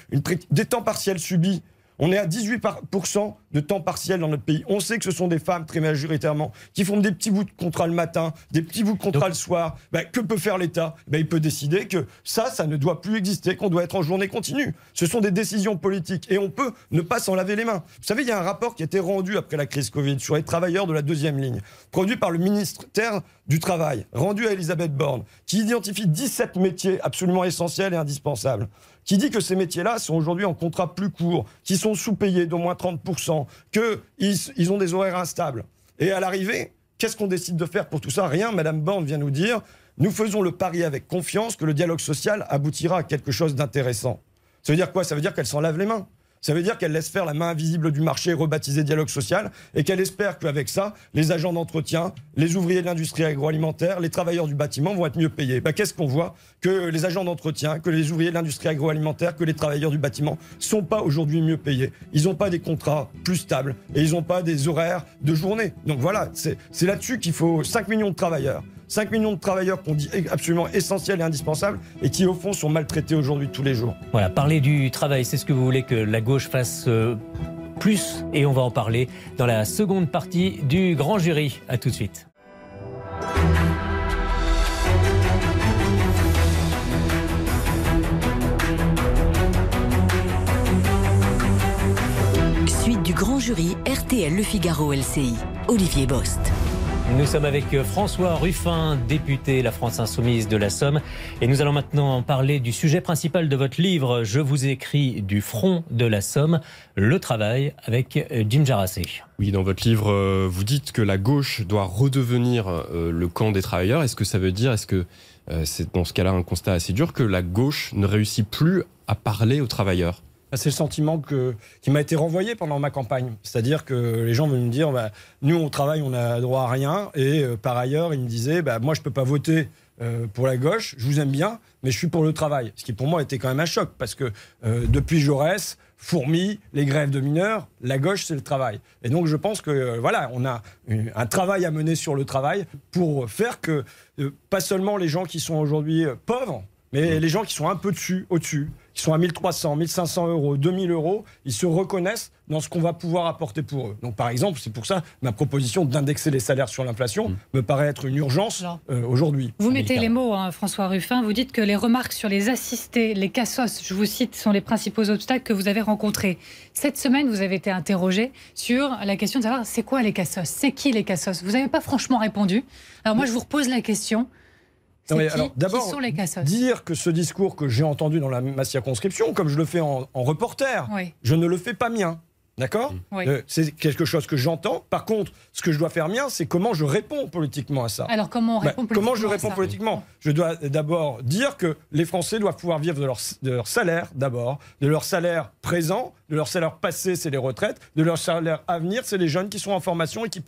des temps partiels subis on est à 18% de temps partiel dans notre pays. On sait que ce sont des femmes, très majoritairement, qui font des petits bouts de contrat le matin, des petits bouts de contrat le soir. Ben, que peut faire l'État? Ben, Il peut décider que ça, ça ne doit plus exister, qu'on doit être en journée continue. Ce sont des décisions politiques et on peut ne pas s'en laver les mains. Vous savez, il y a un rapport qui a été rendu après la crise Covid sur les travailleurs de la deuxième ligne, produit par le ministère du Travail, rendu à Elisabeth Borne, qui identifie 17 métiers absolument essentiels et indispensables qui dit que ces métiers-là sont aujourd'hui en contrat plus court, qui sont sous-payés d'au moins 30%, qu'ils ils ont des horaires instables. Et à l'arrivée, qu'est-ce qu'on décide de faire pour tout ça? Rien, Madame Borne vient nous dire, nous faisons le pari avec confiance que le dialogue social aboutira à quelque chose d'intéressant. Ça veut dire quoi? Ça veut dire qu'elle s'en lave les mains. Ça veut dire qu'elle laisse faire la main invisible du marché rebaptisé dialogue social et qu'elle espère qu'avec ça, les agents d'entretien, les ouvriers de l'industrie agroalimentaire, les travailleurs du bâtiment vont être mieux payés. Ben, Qu'est-ce qu'on voit Que les agents d'entretien, que les ouvriers de l'industrie agroalimentaire, que les travailleurs du bâtiment sont pas aujourd'hui mieux payés. Ils n'ont pas des contrats plus stables et ils n'ont pas des horaires de journée. Donc voilà, c'est là-dessus qu'il faut 5 millions de travailleurs. 5 millions de travailleurs qu'on dit absolument essentiels et indispensables et qui, au fond, sont maltraités aujourd'hui tous les jours. Voilà, parler du travail, c'est ce que vous voulez que la gauche fasse euh, plus et on va en parler dans la seconde partie du grand jury. A tout de suite. Suite du grand jury RTL Le Figaro LCI. Olivier Bost. Nous sommes avec François Ruffin, député La France Insoumise de la Somme. Et nous allons maintenant parler du sujet principal de votre livre. Je vous écris du front de la Somme, le travail, avec Jim Jarassé. Oui, dans votre livre, euh, vous dites que la gauche doit redevenir euh, le camp des travailleurs. Est-ce que ça veut dire, est-ce que euh, c'est dans ce cas-là un constat assez dur, que la gauche ne réussit plus à parler aux travailleurs? C'est le sentiment que, qui m'a été renvoyé pendant ma campagne. C'est-à-dire que les gens veulent me dire, bah, nous, au travail, on n'a droit à rien. Et euh, par ailleurs, ils me disaient, bah, moi, je ne peux pas voter euh, pour la gauche, je vous aime bien, mais je suis pour le travail. Ce qui, pour moi, était quand même un choc, parce que euh, depuis Jaurès, Fourmi, les grèves de mineurs, la gauche, c'est le travail. Et donc, je pense que, voilà, on a un travail à mener sur le travail pour faire que, pas seulement les gens qui sont aujourd'hui pauvres, mais mmh. les gens qui sont un peu dessus, au-dessus, qui sont à 1300, 1500 euros, 2000 euros, ils se reconnaissent dans ce qu'on va pouvoir apporter pour eux. Donc, par exemple, c'est pour ça ma proposition d'indexer les salaires sur l'inflation mmh. me paraît être une urgence euh, aujourd'hui. Vous mettez les mots, hein, François Ruffin. Vous dites que les remarques sur les assistés, les cassos, je vous cite, sont les principaux obstacles que vous avez rencontrés. Cette semaine, vous avez été interrogé sur la question de savoir c'est quoi les cassos? C'est qui les cassos? Vous n'avez pas franchement répondu. Alors, moi, je vous repose la question. D'abord, dire que ce discours que j'ai entendu dans la, ma circonscription, comme je le fais en, reporter, je ne le fais pas mien. D'accord euh, C'est quelque chose que j'entends. Par contre, ce que je dois faire mien, c'est comment je réponds politiquement à ça. Alors, comment on bah, répond politiquement Comment je réponds politiquement Je dois d'abord dire que les Français doivent pouvoir vivre de leur, de leur salaire, d'abord, de leur salaire présent, de leur salaire passé, c'est les retraites, de leur salaire à venir, c'est les jeunes qui sont en formation et qui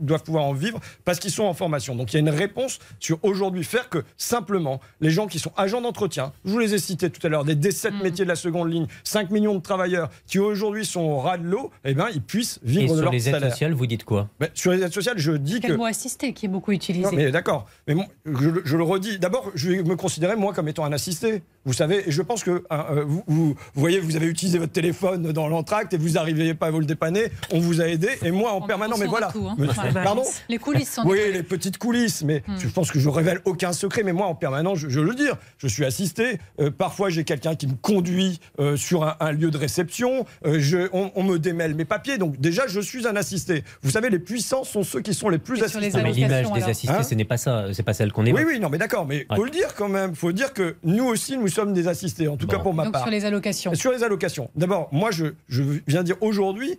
doivent pouvoir en vivre parce qu'ils sont en formation. Donc, il y a une réponse sur aujourd'hui faire que simplement les gens qui sont agents d'entretien, je vous les ai cités tout à l'heure, des 17 mm. métiers de la seconde ligne, 5 millions de travailleurs qui aujourd'hui sont au ras de l'eau, eh ben, ils puissent vivre de leur salaire. Sur les aides sociales, vous dites quoi? Ben, Sur les aides sociales, je dis que. le mot assisté qui est beaucoup utilisé. mais d'accord. Mais je, le redis. D'abord, je vais me considérer, moi, comme étant un assisté. Vous savez, et je pense que hein, euh, vous, vous, voyez, vous avez utilisé votre téléphone dans l'entracte et vous n'arrivez pas à vous le dépanner, on vous a aidé et moi en On permanence. Mais voilà. tout, hein. Ouais. Pardon Les coulisses sont oui, les petites coulisses, mais Hmm. je pense que je révèle aucun secret. Mais moi, en permanence, je, je le dis, je suis assisté. Euh, parfois, j'ai quelqu'un qui me conduit euh, sur un, un lieu de réception. Euh, je, on, on me démêle mes papiers. Donc déjà, je suis un assisté. Vous savez, les puissants sont ceux qui sont les plus Et sur les assistés. Mais allocations, l'image des assistés, Hein ce n'est pas ça, c'est pas celle qu'on Oui, évoque. oui, non, mais d'accord, mais Ouais. faut le dire quand même. faut dire que nous aussi, nous sommes des assistés, en tout cas Bon. pour ma Donc part. sur les allocations. Sur les allocations. D'abord, moi, je, je viens dire aujourd'hui,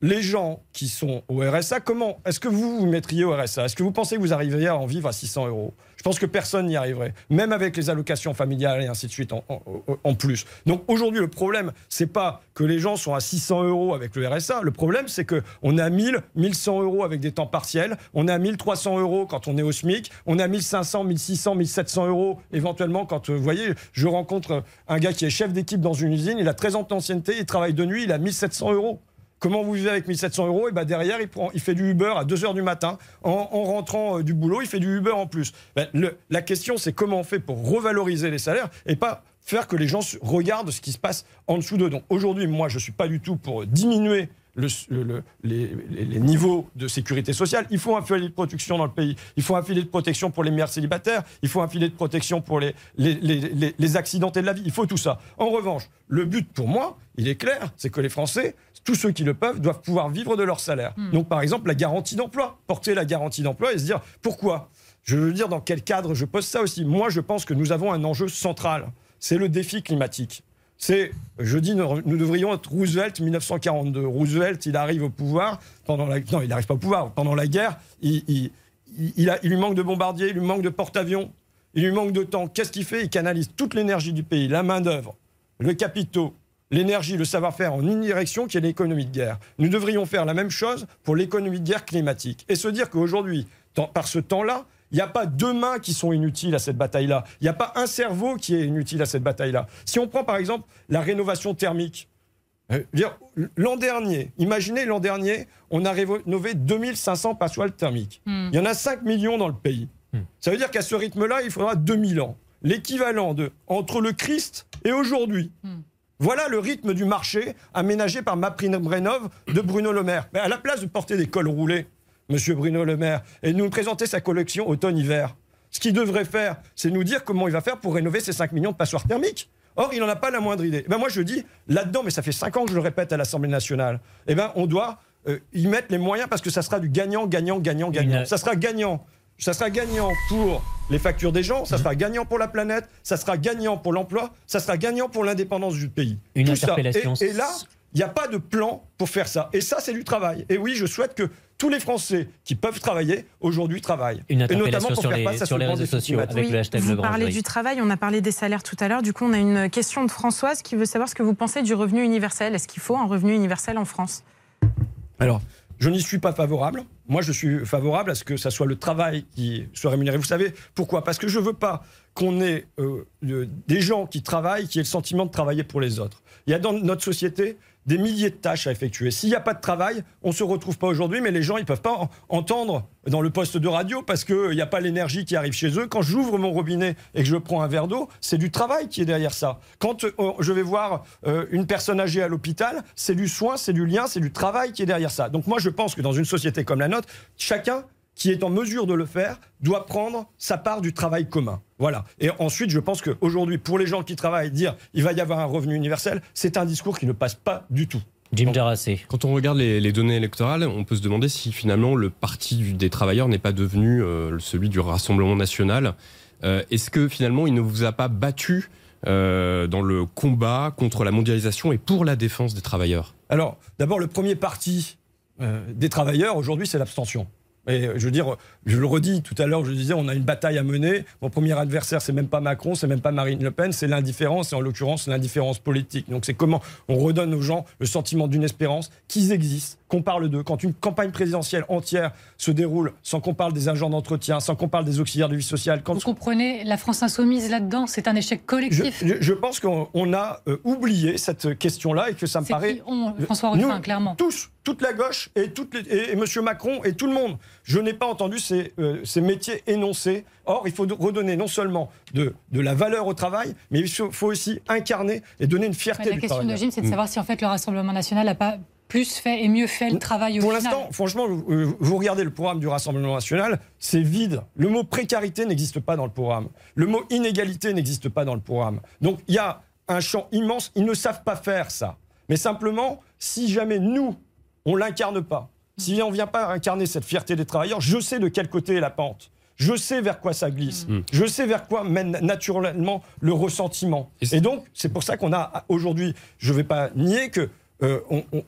les gens qui sont au RSA, comment est-ce que vous vous mettriez au RSA Est-ce que vous pensez que vous arriveriez à en vivre à 600 euros? Je pense que personne n'y arriverait, même avec les allocations familiales et ainsi de suite en, plus. Donc aujourd'hui, le problème, c'est pas que les gens sont à 600 euros avec le RSA. Le problème, c'est que on à 1000, 1100 euros avec des temps partiels. On à 1300 euros quand on est au SMIC. On à 1500, 1600, 1700 euros éventuellement quand, euh, vous voyez, je rencontre un gars qui est chef d'équipe dans une usine. Il a 13 ans d'ancienneté, il travaille de nuit, il a 1700 euros. Comment vous vivez avec 1700 euros Et ben derrière, il, prend, il fait du Uber à 2 heures du matin. En, en rentrant euh, du boulot, il fait du Uber en plus. Ben, la question, c'est comment on fait pour revaloriser les salaires et pas faire que les gens regardent ce qui se passe en dessous d'eux. Donc aujourd'hui, moi, je ne suis pas du tout pour diminuer le- le- le- les, les- les niveaux de sécurité sociale. Il faut un filet de protection dans le pays. Il faut un filet de protection pour les mères célibataires. Il faut un filet de protection pour les, les, les- les- les accidentés de la vie. Il faut tout ça. En revanche, le but pour moi, il est clair, c'est que les Français, tous ceux qui le peuvent, doivent pouvoir vivre de leur salaire. Donc par exemple, la garantie d'emploi. Porter la garantie d'emploi et se dire pourquoi? Je veux dire dans quel cadre je pose ça aussi. Moi, je pense que nous avons un enjeu central. C'est le défi climatique. C'est, je dis, nous, devrions être Roosevelt 1942. Roosevelt, il arrive au pouvoir pendant la, non, il n'arrive pas au pouvoir. Pendant la guerre, il, il, lui manque de bombardiers, il lui manque de porte-avions, il lui manque de temps. Qu'est-ce qu'il fait? Il canalise toute l'énergie du pays, la main d'œuvre, le capitaux, l'énergie, le savoir-faire en une direction qui est l'économie de guerre. Nous devrions faire la même chose pour l'économie de guerre climatique et se dire qu'aujourd'hui, par ce temps-là, il n'y a pas deux mains qui sont inutiles à cette bataille-là. Il n'y a pas un cerveau qui est inutile à cette bataille-là. Si on prend par exemple la rénovation thermique, euh, l'an dernier, imaginez l'an dernier, on a rénové 2500 passoires thermiques. Hmm. Il y en a 5 millions dans le pays. Hmm. Ça veut dire qu'à ce rythme-là, il faudra 2000 ans. L'équivalent de entre le Christ et aujourd'hui. Hmm. Voilà le rythme du marché aménagé par MaPrimeRénov de Bruno Le Maire. Mais à la place de porter des cols roulés, monsieur Bruno Le Maire, et nous présenter sa collection automne-hiver, ce qu'il devrait faire, c'est nous dire comment il va faire pour rénover ces 5 millions de passoires thermiques. Or, il n'en a pas la moindre idée. Eh ben moi, je dis, là-dedans, mais ça fait 5 ans que je le répète à l'Assemblée nationale, eh ben, on doit euh, y mettre les moyens parce que ça sera du gagnant, gagnant, gagnant, gagnant. Ça sera gagnant. Ça sera gagnant pour les factures des gens, ça sera gagnant pour la planète, ça sera gagnant pour l'emploi, ça sera gagnant pour l'indépendance du pays. Une Tout ça. interpellation. Et, et là, il n'y a pas de plan pour faire ça. Et ça, c'est du travail. Et oui, je souhaite que tous les Français qui peuvent travailler aujourd'hui travaillent. Une et notamment pour sur faire les, face à sur les réseaux sociaux avec le hashtag vous parlez du travail, on a parlé des salaires tout à l'heure. Du coup, on a une question de Françoise qui veut savoir ce que vous pensez du revenu universel. Est-ce qu'il faut un revenu universel en France? Alors, je n'y suis pas favorable. Moi, je suis favorable à ce que ça soit le travail qui soit rémunéré. Vous savez pourquoi? Parce que je ne veux pas qu'on ait euh, euh, des gens qui travaillent, qui aient le sentiment de travailler pour les autres. Il y a dans notre société des milliers de tâches à effectuer. S'il n'y a pas de travail, on ne se retrouve pas aujourd'hui, mais les gens, ils ne peuvent pas en- entendre dans le poste de radio parce qu'il n'y a pas l'énergie qui arrive chez eux. Quand j'ouvre mon robinet et que je prends un verre d'eau, c'est du travail qui est derrière ça. Quand euh, je vais voir euh, une personne âgée à l'hôpital, c'est du soin, c'est du lien, c'est du travail qui est derrière ça. Donc moi, je pense que dans une société comme la nôtre, chacun qui est en mesure de le faire doit prendre sa part du travail commun. Voilà. Et ensuite, je pense qu'aujourd'hui, pour les gens qui travaillent, dire il va y avoir un revenu universel, c'est un discours qui ne passe pas du tout. Jim Jarassé. Quand on regarde les, les données électorales, on peut se demander si finalement le parti du- des travailleurs n'est pas devenu euh, celui du Rassemblement national. Euh, Est-ce que finalement il ne vous a pas battu euh, dans le combat contre la mondialisation et pour la défense des travailleurs? Alors, d'abord, le premier parti euh, des travailleurs, aujourd'hui, c'est l'abstention. Et euh, je veux dire, je le redis tout à l'heure, je disais, on a une bataille à mener. Mon premier adversaire, c'est même pas Macron, c'est même pas Marine Le Pen, c'est l'indifférence, et en l'occurrence, l'indifférence politique. Donc, c'est comment on redonne aux gens le sentiment d'une espérance, qu'ils existent, qu'on parle d'eux. Quand une campagne présidentielle entière se déroule sans qu'on parle des agents d'entretien, sans qu'on parle des auxiliaires de vie sociale, quand Vous comprenez la France insoumise là-dedans C'est un échec collectif. je- je pense qu'on on a euh, oublié cette question-là et que ça me paraît qui on, François nous, Ruffin, clairement. Tous. Toute la gauche et, toutes les- et, et M. Macron et tout le monde. Je n'ai pas entendu ces, euh, ces métiers énoncés. Or, il faut redonner non seulement de, de la valeur au travail, mais il faut faut aussi incarner et donner une fierté La du question de. Jim, c'est de savoir si en fait le Rassemblement national n'a pas plus fait et mieux fait le travail au Pour l'instant, franchement, vous, euh, vous regardez le programme du Rassemblement national, c'est vide. Le mot précarité n'existe pas dans le programme. Le mot inégalité n'existe pas dans le programme. Donc il y a un champ immense. Ils ne savent pas faire ça. Mais simplement, si jamais nous, on l'incarne pas, si on ne vient pas incarner cette fierté des travailleurs, je sais de quel côté est la pente. Je sais vers quoi ça glisse. Je sais vers quoi mène naturellement le ressentiment. Et donc, c'est pour ça qu'on a aujourd'hui, je ne vais pas nier que euh,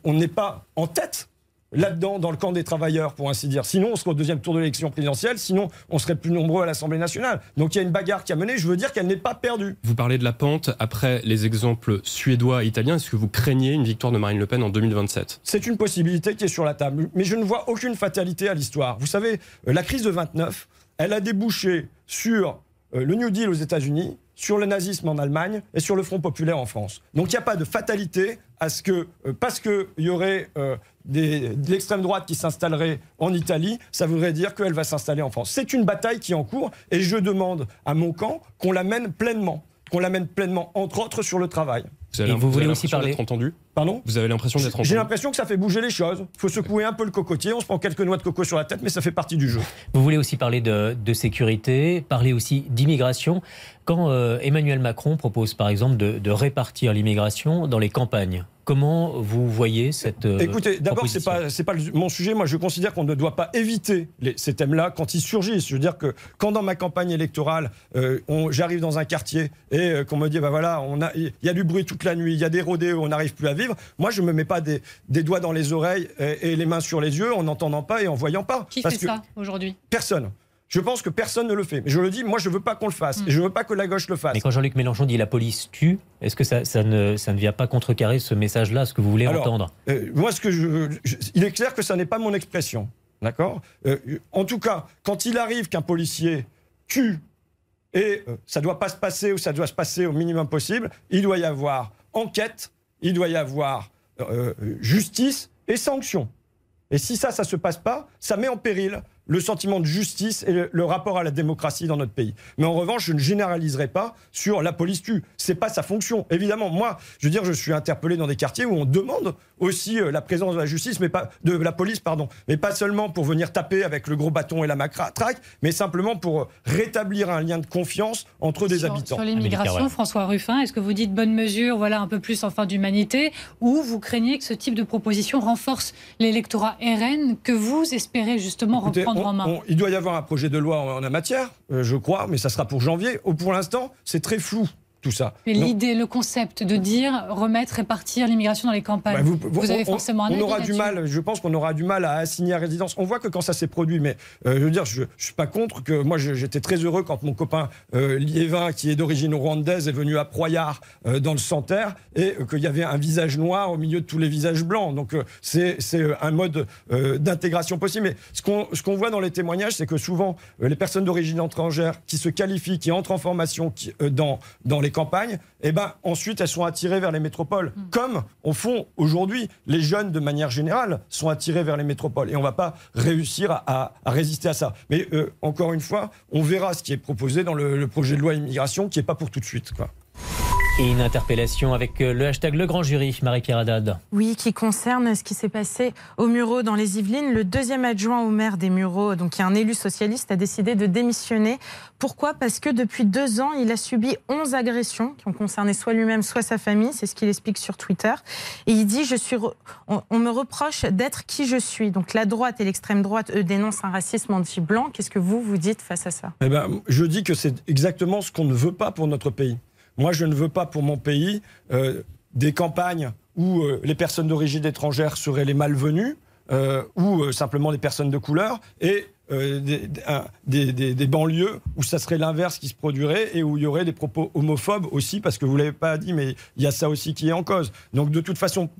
on n'est pas en tête là-dedans, dans le camp des travailleurs, pour ainsi dire. Sinon, on serait au deuxième tour de l'élection présidentielle, sinon, on serait plus nombreux à l'Assemblée nationale. Donc, il y a une bagarre qui a mené, je veux dire qu'elle n'est pas perdue. Vous parlez de la pente après les exemples suédois et italiens. Est-ce que vous craignez une victoire de Marine Le Pen en 2027 C'est une possibilité qui est sur la table. Mais je ne vois aucune fatalité à l'histoire. Vous savez, euh, la crise de 29, elle a débouché sur euh, le New Deal aux États-Unis, sur le nazisme en Allemagne et sur le Front populaire en France. Donc il n'y a pas de fatalité à ce que, euh, parce qu'il y aurait euh, de l'extrême droite qui s'installerait en Italie, ça voudrait dire qu'elle va s'installer en France. C'est une bataille qui est en cours et je demande à mon camp qu'on la mène pleinement, qu'on la mène pleinement, entre autres sur le travail. Vous avez, Et vous voulez aussi parler- entendu Pardon Vous avez l'impression d'être entendu J'ai l'impression que ça fait bouger les choses. Il faut secouer un peu le cocotier. On se prend quelques noix de coco sur la tête, mais ça fait partie du jeu. Vous voulez aussi parler de, de sécurité, parler aussi d'immigration. Quand euh, Emmanuel Macron propose par exemple de, de répartir l'immigration dans les campagnes, comment vous voyez cette euh, Écoutez, d'abord, c'est proposition pas c'est pas le- mon sujet. Moi, je considère qu'on ne doit pas éviter les- ces thèmes-là quand ils surgissent. Je veux dire que quand dans ma campagne électorale, euh, j'arrive dans un quartier et euh, qu'on me dit, bah voilà, il y a du bruit toute la nuit, il y a des rodéos, on n'arrive plus à vivre. Moi, je me mets pas des, des doigts dans les oreilles et, et les mains sur les yeux en n'entendant pas et en voyant pas. Qui Parce fait que ça aujourd'hui? Personne. Je pense que personne ne le fait. Mais je le dis, moi, je veux pas qu'on le fasse. Et je veux pas que la gauche le fasse. Mais quand Jean-Luc Mélenchon dit la police tue, est-ce que ça, ça ne, ça ne vient pas contrecarrer ce message-là, ce que vous voulez Alors, entendre? Euh, moi, ce que je, je- il est clair que ça n'est pas mon expression. D'accord? Euh, En tout cas, quand il arrive qu'un policier tue, et euh, ça doit pas se passer ou ça doit se passer au minimum possible, il doit y avoir enquête, il doit y avoir euh, justice et sanction. Et si ça, ça se passe pas, ça met en péril le sentiment de justice et le, le rapport à la démocratie dans notre pays. Mais en revanche, je ne généraliserai pas sur la police tue. C'est pas sa fonction. Évidemment, moi, je veux dire, je suis interpellé dans des quartiers où on demande aussi euh, la présence de la justice, mais pas de la police, pardon, mais pas seulement pour venir taper avec le gros bâton et la matraque, mais simplement pour rétablir un lien de confiance entre des sur, habitants. sur l'immigration, François Ruffin, est-ce que vous dites bonne mesure, voilà un peu plus enfin d'humanité, ou vous craignez que ce type de proposition renforce l'électorat RN que vous espérez justement Écoutez, reprendre on- il doit y avoir un projet de loi en, en la matière, euh, je crois, mais ça sera pour janvier. Pour l'instant, c'est très flou tout ça. Mais l'idée, le concept de dire remettre, répartir l'immigration dans les campagnes, bah, vous, vous- avez on- forcément un on aura du mal, je pense qu'on aura du mal à assigner à résidence. On voit que quand ça s'est produit, mais euh, je veux dire, je, je suis pas contre que moi j'étais très heureux quand mon copain euh, Liévin, qui est d'origine rwandaise, est venu à Proyard euh, dans le Santerre et qu'il y avait un visage noir au milieu de tous les visages blancs. Donc euh, c'est un mode d'intégration possible. Mais ce qu'on qu'on voit dans les témoignages, c'est que souvent les personnes d'origine étrangère qui se qualifient, qui entrent en formation qui- dans dans les campagnes, eh ben ensuite elles sont attirées vers les métropoles. Comme au fond aujourd'hui les jeunes de manière générale sont attirés vers les métropoles et on va pas réussir à, à- à résister à ça. Mais euh, encore une fois, on verra ce qui est proposé dans le, le projet de loi immigration qui est pas pour tout de suite. Quoi. Et une interpellation avec euh, le hashtag Le Grand Jury, Marie-Pierre Haddad. Oui, qui concerne ce qui s'est passé au Mureaux dans les Yvelines. Le deuxième adjoint au maire des Mureaux, donc qui est un élu socialiste, a décidé de démissionner. Pourquoi? Parce que depuis deux ans, il a subi 11 agressions qui ont concerné soit lui-même, soit sa famille. C'est ce qu'il explique sur Twitter. Et il dit je suis re- on me reproche d'être qui je suis. Donc la droite et l'extrême droite, eux, dénoncent un racisme anti-blanc. Qu'est-ce que vous, vous dites face à ça? Eh ben, je dis que c'est exactement ce qu'on ne veut pas pour notre pays. Moi, je ne veux pas pour mon pays euh, des campagnes où euh, les personnes d'origine étrangère seraient les malvenues, euh, ou simplement des personnes de couleur, et des, banlieues où ça serait l'inverse qui se produirait et où il y aurait des propos homophobes aussi, parce que vous l'avez pas dit, mais il y a ça aussi qui est en cause. Donc de toute façon,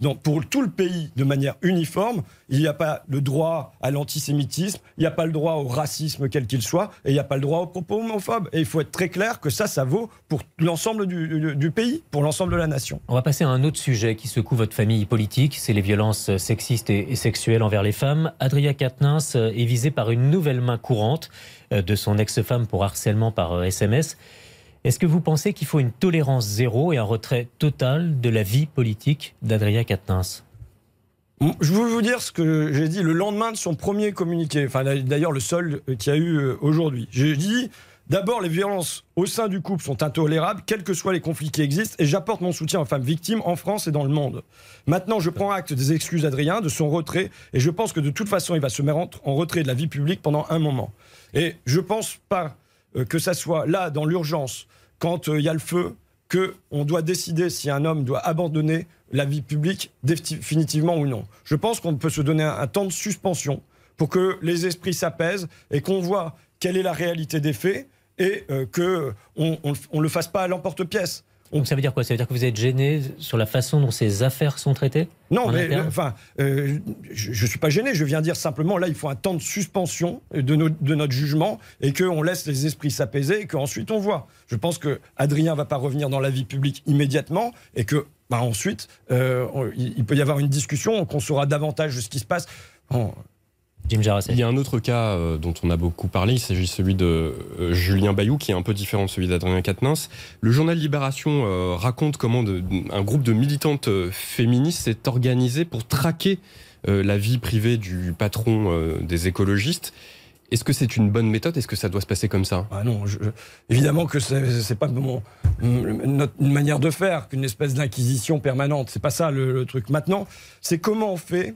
dans- pour tout le pays de manière uniforme. Il n'y a pas le droit à l'antisémitisme, il n'y a pas le droit au racisme quel qu'il soit, et il n'y a pas le droit aux propos homophobes. Et il faut être très clair que ça, ça vaut pour l'ensemble du, pays, pour l'ensemble de la nation. On va passer à un autre sujet qui secoue votre famille politique, c'est les violences sexistes et et sexuelles envers les femmes. Adria euh, est visée par une nouvelle main courante euh, de son ex-femme pour harcèlement par euh, SMS. Est-ce que vous pensez qu'il faut une tolérance zéro et un retrait total de la vie politique d'Adria Quatennens? Je veux vous dire ce que j'ai dit le lendemain de son premier communiqué, enfin d'ailleurs le seul qu'il y a eu euh, aujourd'hui. J'ai dit d'abord les violences au sein du couple sont intolérables, quels que soient les conflits qui existent, et j'apporte mon soutien aux femmes victimes en France et dans le monde. Maintenant, je prends acte des excuses d'Adrien, de son retrait, et je pense que de toute façon, il va se mettre en- en retrait de la vie publique pendant un moment. Et je pense pas euh, que ça soit là, dans l'urgence, quand euh, il y a le feu, que on doit décider si un homme doit abandonner la vie publique définitivement ou non. Je pense qu'on peut se donner un, temps de suspension pour que les esprits s'apaisent et qu'on voit quelle est la réalité des faits et euh, que on, on, on le fasse pas à l'emporte-pièce. On- Donc ça veut dire quoi? Ça veut dire que vous êtes gêné sur la façon dont ces affaires sont traitées? Non, mais euh, enfin, euh, je ne suis pas gêné. Je viens dire simplement, là, il faut un temps de suspension de, notre jugement et qu'on laisse les esprits s'apaiser et qu'ensuite on voit. Je pense que Adrien va pas revenir dans la vie publique immédiatement et que bah, ensuite euh, il il peut y avoir une discussion, qu'on saura davantage de ce qui se passe. Bon, Jim. Il y a un autre cas euh, dont on a beaucoup parlé, il s'agit celui de euh, Julien Bayou, qui est un peu différent de celui d'Adrien Quatennens. Le journal Libération euh, raconte comment de- un groupe de militantes féministes s'est organisé pour traquer euh, la vie privée du patron euh, des écologistes. Est-ce que c'est une bonne méthode? Est-ce que ça doit se passer comme ça? Ah non, je- évidemment que c'est pas mon, notre une manière de faire qu'une espèce d'inquisition permanente. C'est pas ça le, le truc. Maintenant, c'est comment on fait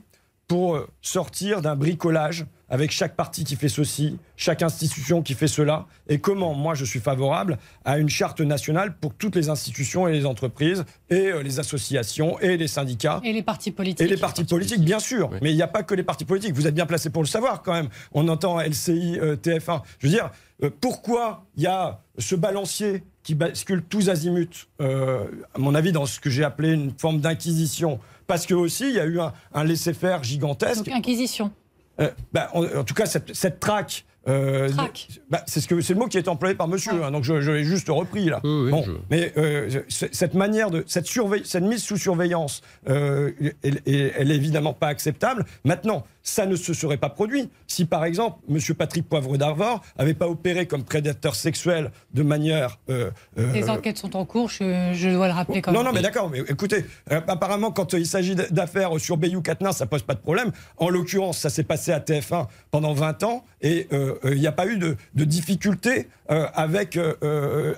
pour euh, sortir d'un bricolage avec chaque parti qui fait ceci, chaque institution qui fait cela, et comment moi je suis favorable à une charte nationale pour toutes les institutions et les entreprises et euh, les associations et les syndicats. Et les partis politiques. Et les partis politiques, bien sûr. Oui. Mais il n'y a pas que les partis politiques. Vous êtes bien placé pour le savoir quand même. On entend LCI, euh, TF1. Je veux dire, pourquoi il y a ce balancier qui bascule tous azimuts, euh, à mon avis, dans ce que j'ai appelé une forme d'inquisition Parce que aussi, il y a eu un, un laisser-faire gigantesque. Donc, inquisition. Euh, bah, en, en tout cas, cette, cette traque. euh, Traque. bah, c'est ce que c'est le mot qui est employé par monsieur, Ouais. hein, donc je, je l'ai juste repris là. Oui, oui, bon, je- mais euh, cette manière de cette surveille, cette mise sous surveillance, euh, elle, elle- elle est évidemment pas acceptable. Maintenant, ça ne se serait pas produit si, par exemple, Monsieur Patrick Poivre d'Arvor avait pas opéré comme prédateur sexuel de manière. euh, euh, Les enquêtes sont en cours, je, je dois le rappeler quand non, même. non, mais d'accord, mais écoutez, euh, apparemment, quand il s'agit d'affaires sur Bayou Quatennens, ça pose pas de problème. En l'occurrence, ça s'est passé à TF1 pendant 20 ans et euh, il n'y a pas eu de, de difficulté euh, avec,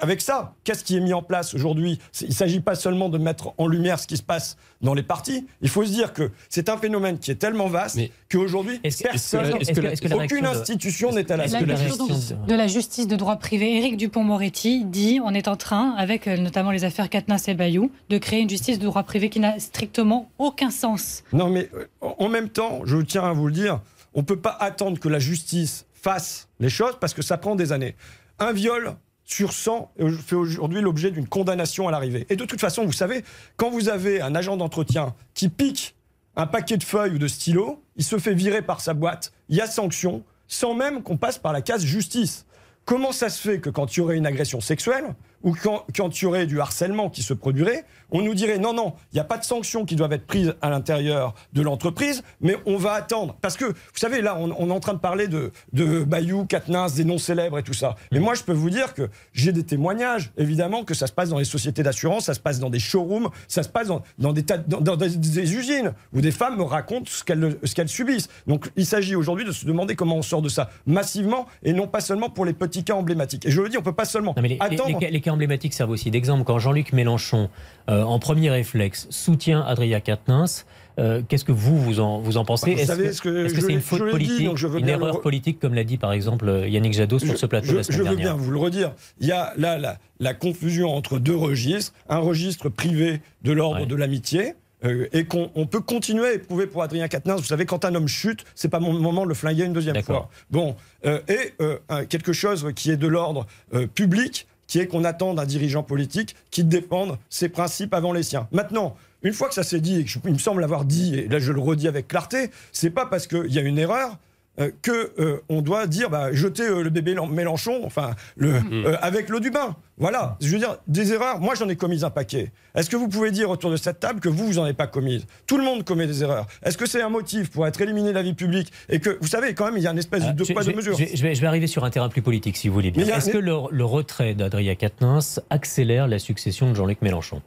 avec ça. Qu'est-ce qui est mis en place aujourd'hui? Il ne s'agit pas seulement de mettre en lumière ce qui se passe dans les partis. Il faut se dire que c'est un phénomène qui est tellement vaste Mais- qu'aujourd'hui, personne, est-ce que- est-ce que- est-ce que la aucune institution n'est à la La réaction de la justice de droit privé, Éric Dupont-Moretti dit on est en train, avec euh, notamment les affaires Katnas et Bayou, de créer une justice de droit privé qui n'a strictement aucun sens. Non, mais euh, en même temps, je tiens à vous le dire, on ne peut pas attendre que la justice fasse les choses parce que ça prend des années. Un viol sur 100 fait aujourd'hui l'objet d'une condamnation à l'arrivée. Et de toute façon, vous savez, quand vous avez un agent d'entretien qui pique un paquet de feuilles ou de stylos, il se fait virer par sa boîte, il y a sanction, sans même qu'on passe par la case justice. Comment ça se fait que quand il y aurait une agression sexuelle ou quand, il y aurait du harcèlement qui se produirait, on nous dirait non, non, il n'y a pas de sanctions qui doivent être prises à l'intérieur de l'entreprise, mais on va attendre. Parce que, vous savez, là, on, on est en train de parler de, de Bayou, Katnins, des noms célèbres et tout ça. Mais moi, je peux vous dire que j'ai des témoignages, évidemment, que ça se passe dans les sociétés d'assurance, ça se passe dans des showrooms, ça se passe dans, dans des, tas- dans, dans des, des usines où des femmes me racontent ce qu'elles subissent. Donc, il s'agit aujourd'hui de se demander comment on sort de ça massivement et non pas seulement pour les petits cas emblématiques. Et je le dis, on peut pas seulement Non, mais les, les- attendre. les cas- les cas emblématiques servent aussi d'exemple. Quand Jean-Luc Mélenchon, euh, en premier réflexe, soutient Adria Quatennens, euh, qu'est-ce que vous, vous en, vous en pensez? Est-ce que ce c'est une l'ai- faute dit, politique, une le erreur re- politique, comme l'a dit par exemple euh, Yannick Jadot sur Je- ce plateau je, la semaine je veux dernière? bien vous le redire. Il y a là la, la confusion entre deux registres. Un registre privé de l'ordre Ouais. de l'amitié. euh, et qu'on on peut continuer à éprouver pour Adrien Quatennens. Vous savez, quand un homme chute, c'est pas mon moment de le flinguer une deuxième fois. Bon, euh, et euh, quelque chose qui est de l'ordre euh, public, qui est qu'on attend d'un dirigeant politique qui défende ses principes avant les siens. Maintenant, une fois que ça s'est dit, et il me semble l'avoir dit, et là je le redis avec clarté, c'est pas parce qu'il y a une erreur euh, que euh, on doit dire bah, jeter euh, le bébé Mélenchon, enfin le, euh, avec l'eau du bain. Voilà, je veux dire des erreurs. Moi j'en ai commis un paquet. Est-ce que vous pouvez dire autour de cette table que vous vous en avez pas commises Tout le monde commet des erreurs. Est-ce que c'est un motif pour être éliminé de la vie publique et que vous savez quand même il y a une espèce Ah, de deux je, poids je vais, mesures. je vais- je arriver sur un terrain plus politique, si vous voulez bien. Est-ce que le, le retrait d'Adrien Quatennens accélère la succession de Jean-Luc Mélenchon?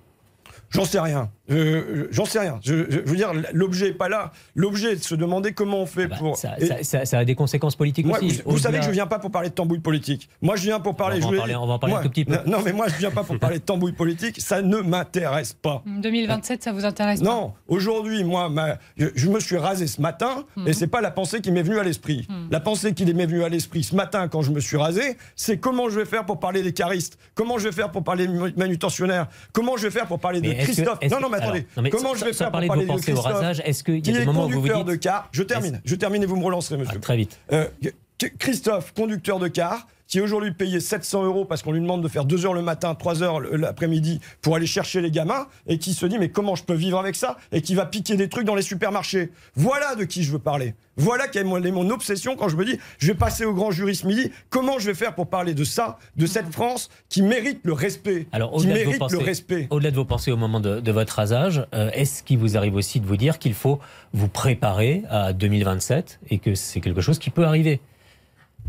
J'en sais rien. Euh, J'en sais rien. Je, veux dire, l'objet n'est pas là. L'objet est de se demander comment on fait Bah, pour. ça, Et- ça- ça- ça a des conséquences politiques Moi, aussi. vous, vous savez que je viens pas pour parler de tambouille politique. Moi, je viens pour parler. On va je en parler- on va en parler un tout petit peu. Non, mais moi, je viens pas pour parler de tambouille politique. Ça ne m'intéresse pas. 2027, ça vous intéresse pas Non, aujourd'hui, moi, ma- je, je me suis rasé ce matin Mhm. et c'est pas la pensée qui m'est venue à l'esprit. La pensée qui m'est venue à l'esprit ce matin quand je me suis rasé, c'est comment je vais faire pour parler des caristes, comment je vais faire pour parler des manutentionnaires, comment je vais faire pour parler de Mais Christophe. non, non, mais attendez. alors, mais comment sans- je vais sans faire pour parler de pensées au rasage, est-ce qu'il y a des est moments où vous dites- de car? Je termine, je termine et vous me relancerez, monsieur. Ah, Très vite. Euh, Christophe, conducteur de car, qui est aujourd'hui payé 700 euros parce qu'on lui demande de faire 2 heures le matin, 3 heures l'après-midi pour aller chercher les gamins, et qui se dit mais comment je peux vivre avec ça Et qui va piquer des trucs dans les supermarchés. Voilà de qui je veux parler. Voilà quelle est mon, obsession quand je me dis je vais passer au grand jury ce midi. Comment je vais faire pour parler de ça, de cette France qui mérite le respect Alors, Qui au-delà de, vos mérite le pensées, respect. au-delà de vos pensées au moment de, de votre rasage, euh, est-ce qu'il vous arrive aussi de vous dire qu'il faut vous préparer à 2027 et que c'est quelque chose qui peut arriver?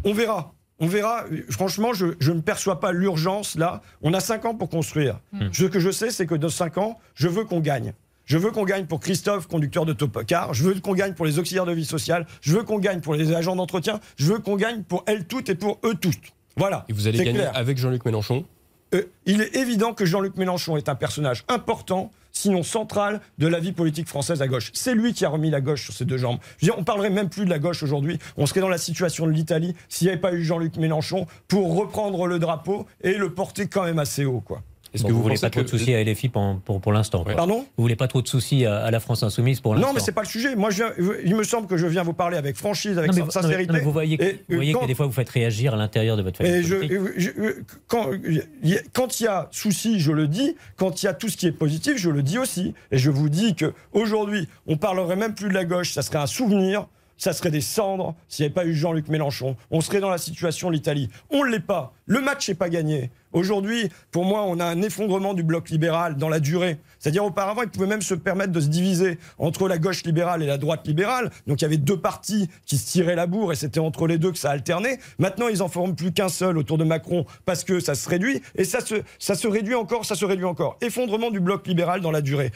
On verra. On verra. Franchement, je, je ne perçois pas l'urgence là. On a 5 ans pour construire. Ce que je sais, c'est que dans 5 ans, je veux qu'on gagne. Je veux qu'on gagne pour Christophe, conducteur de Topocar. Je veux qu'on gagne pour les auxiliaires de vie sociale. Je veux qu'on gagne pour les agents d'entretien. Je veux qu'on gagne pour elles toutes et pour eux tous. Voilà. Et vous allez gagner clair. avec Jean-Luc Mélenchon? Euh, il est évident que Jean-Luc Mélenchon est un personnage important, sinon central, de la vie politique française à gauche. C'est lui qui a remis la gauche sur ses deux jambes. Je veux dire, on parlerait même plus de la gauche aujourd'hui. On serait dans la situation de l'Italie s'il n'y avait pas eu Jean-Luc Mélenchon pour reprendre le drapeau et le porter quand même assez haut. Quoi. Est-ce que vous, vous voulez pas trop de soucis à LFI pour, pour, pour l'instant quoi. Pardon? Vous voulez pas trop de soucis à, à la France insoumise pour l'instant Non, mais c'est pas le sujet. Moi, je viens- il me semble que je viens vous parler avec franchise, avec Non, mais, sincérité. non, mais vous voyez, que- Et, vous voyez quand- que des fois vous faites réagir à l'intérieur de votre famille. Et je, politique. je- je- quand il y a- quand il y a souci, je le dis. Quand il y a tout ce qui est positif, je le dis aussi. Et je vous dis que aujourd'hui, on parlerait même plus de la gauche. Ça serait un souvenir. Ça serait des cendres s'il n'y avait pas eu Jean-Luc Mélenchon. On serait dans la situation de l'Italie. On ne l'est pas. Le match n'est pas gagné. Aujourd'hui, pour moi, on a un effondrement du bloc libéral dans la durée. C'est-à-dire, auparavant, ils pouvaient même se permettre de se diviser entre la gauche libérale et la droite libérale. Donc, il y avait deux partis qui se tiraient la bourre et c'était entre les deux que ça alternait. Maintenant, ils en forment plus qu'un seul autour de Macron parce que ça se réduit et ça se, réduit encore, ça se réduit encore. Effondrement du bloc libéral dans la durée.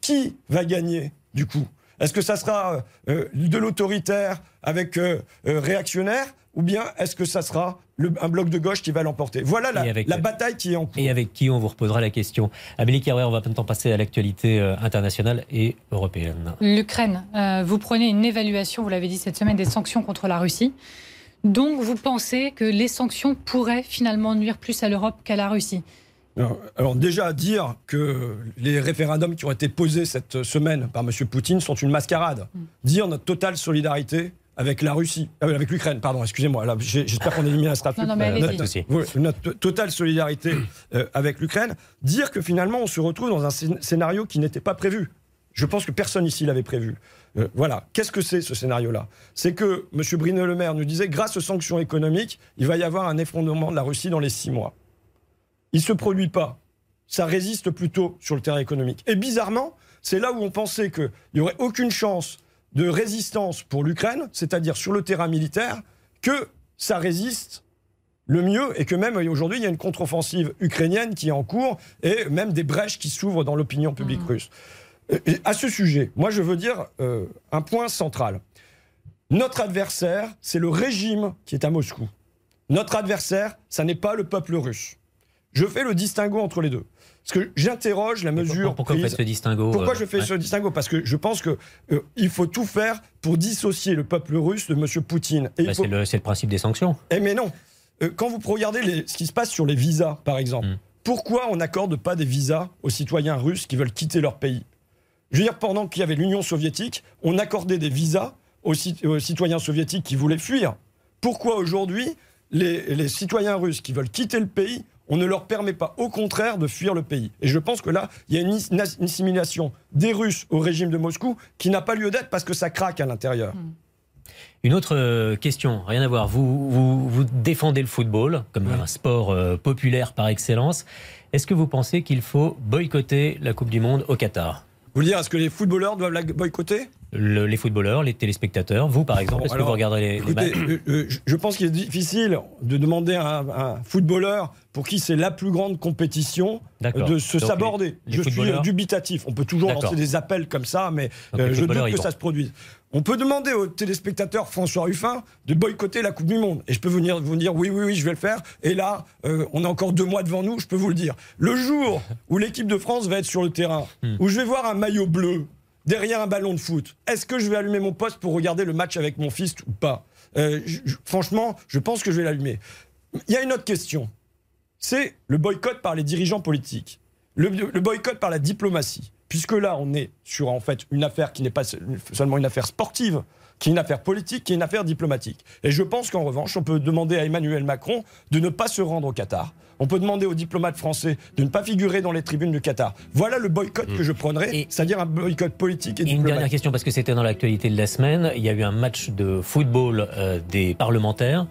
Qui va gagner, du coup? Est-ce que ça sera euh, de l'autoritaire avec euh, euh, réactionnaire ou bien est-ce que ça sera le- un bloc de gauche qui va l'emporter? Voilà la, avec- la bataille qui est en cours. Et avec qui on vous reposera la question? Amélie Carrère, on va maintenant passer à l'actualité internationale et européenne. L'Ukraine, euh, vous prenez une évaluation, vous l'avez dit cette semaine, des sanctions contre la Russie. Donc vous pensez que les sanctions pourraient finalement nuire plus à l'Europe qu'à la Russie? Alors, alors déjà, dire que les référendums qui ont été posés cette semaine par M. Poutine sont une mascarade. Dire notre totale solidarité avec la Russie, euh, avec l'Ukraine, pardon, excusez-moi, j'espère qu'on éliminera Non, non, mais Euh, notre, notre totale solidarité euh, avec l'Ukraine, dire que finalement on se retrouve dans un scén- scénario qui n'était pas prévu. Je pense que personne ici l'avait prévu. Euh, voilà. Qu'est-ce que c'est ce scénario-là? C'est que M. Bruno Le Maire nous disait, grâce aux sanctions économiques, il va y avoir un effondrement de la Russie dans les six mois. Il ne se produit pas. Ça résiste plutôt sur le terrain économique. Et bizarrement, c'est là où on pensait qu'il n'y aurait aucune chance de résistance pour l'Ukraine, c'est-à-dire sur le terrain militaire, que ça résiste le mieux et que même aujourd'hui il y a une contre-offensive ukrainienne qui est en cours et même des brèches qui s'ouvrent dans l'opinion publique russe. Euh, et à ce sujet, moi je veux dire euh, un point central. Notre adversaire, c'est le régime qui est à Moscou. Notre adversaire, ça n'est pas le peuple russe. Je fais le distinguo entre les deux. Parce que j'interroge la mesure Pourquoi vous prise- faites ce distinguo pourquoi euh, je fais ouais. ce distinguo? Parce que je pense que euh, il faut tout faire pour dissocier le peuple russe de M. Poutine. Bah, faut- C'est le, principe des sanctions. eh mais non. Euh, quand vous regardez les- ce qui se passe sur les visas, par exemple, Mm. pourquoi on n'accorde pas des visas aux citoyens russes qui veulent quitter leur pays? Je veux dire, pendant qu'il y avait l'Union soviétique, on accordait des visas aux, ci- aux citoyens soviétiques qui voulaient fuir. Pourquoi aujourd'hui les, les citoyens russes qui veulent quitter le pays, on ne leur permet pas, au contraire, de fuir le pays. Et je pense que là, il y a une, une assimilation des Russes au régime de Moscou qui n'a pas lieu d'être parce que ça craque à l'intérieur. Une autre euh, question, rien à voir. Vous, vous, vous défendez le football comme un sport euh, populaire par excellence. Est-ce que vous pensez qu'il faut boycotter la Coupe du Monde au Qatar? Vous voulez dire, est-ce que les footballeurs doivent la boycotter? Le- Les footballeurs, les téléspectateurs, vous par exemple, est-ce que vous regardez les, les Écoutez, matchs? euh, euh, je- pense qu'il est difficile de demander à un, un footballeur pour qui c'est la plus grande compétition de se Donc, saborder. les- je suis dubitatif. On peut toujours lancer des appels comme ça, mais euh, je doute que vont. ça se produise. On peut demander aux téléspectateurs François Ruffin de boycotter la Coupe du Monde. Et je peux venir vous dire oui, oui, oui, je vais le faire. Et là, euh, on a encore deux mois devant nous, je peux vous le dire. Le jour où l'équipe de France va être sur le terrain, Hmm. où je vais voir un maillot bleu derrière un ballon de foot, est-ce que je vais allumer mon poste pour regarder le match avec mon fils ou pas? Euh, Franchement, je pense que je vais l'allumer. Il y a une autre question. C'est le boycott par les dirigeants politiques. Le, le boycott par la diplomatie. Puisque là, on est sur en fait une affaire qui n'est pas seulement une affaire sportive, qui est une affaire politique, qui est une affaire diplomatique. Et je pense qu'en revanche, on peut demander à Emmanuel Macron de ne pas se rendre au Qatar. On peut demander aux diplomates français de ne pas figurer dans les tribunes du Qatar. Voilà le boycott que je prendrais, c'est-à-dire un boycott politique et Et une diplomatique. dernière question, parce que c'était dans l'actualité de la semaine. Il y a eu un match de football euh, des parlementaires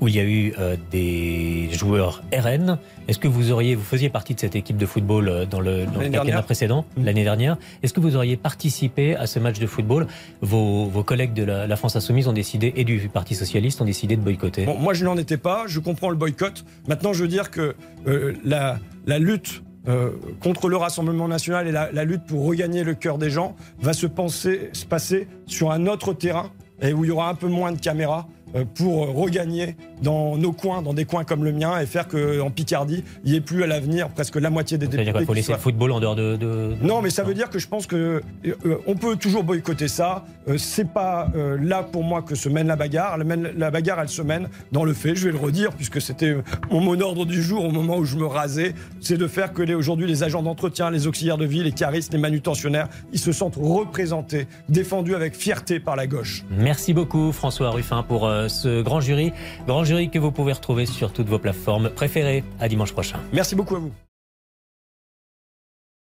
où il y a eu euh, des joueurs RN. Est-ce que vous auriez, vous faisiez partie de cette équipe de football euh, dans le, dans le quinquennat dernière. précédent, Mm. l'année dernière? Est-ce que vous auriez participé à ce match de football? Vos, vos collègues de la, la France Insoumise ont décidé, et du Parti Socialiste, ont décidé de boycotter. Bon, moi, je n'en étais pas. Je comprends le boycott. Maintenant, je veux dire que euh, la, la lutte euh, contre le Rassemblement national et la, la lutte pour regagner le cœur des gens va se, penser, se passer sur un autre terrain et où il y aura un peu moins de caméras pour euh, regagner dans nos coins, dans des coins comme le mien, et faire qu'en Picardie, il n'y ait plus à l'avenir presque la moitié des députés. qu'il faut laisser le football en dehors de. de- non, mais ça veut dire que je pense que euh, on peut toujours boycotter ça. Euh, c'est pas euh, là pour moi que se mène la bagarre. La, bagarre, elle se mène dans le fait. Je vais le redire puisque c'était euh, mon mot d'ordre du jour au moment où je me rasais, c'est de faire que aujourd'hui les agents d'entretien, les auxiliaires de vie, les caristes, les manutentionnaires, ils se sentent représentés, défendus avec fierté par la gauche. Merci beaucoup François Ruffin pour ce grand jury. Grand jury que vous pouvez retrouver sur toutes vos plateformes préférées. À dimanche prochain. Merci beaucoup à vous.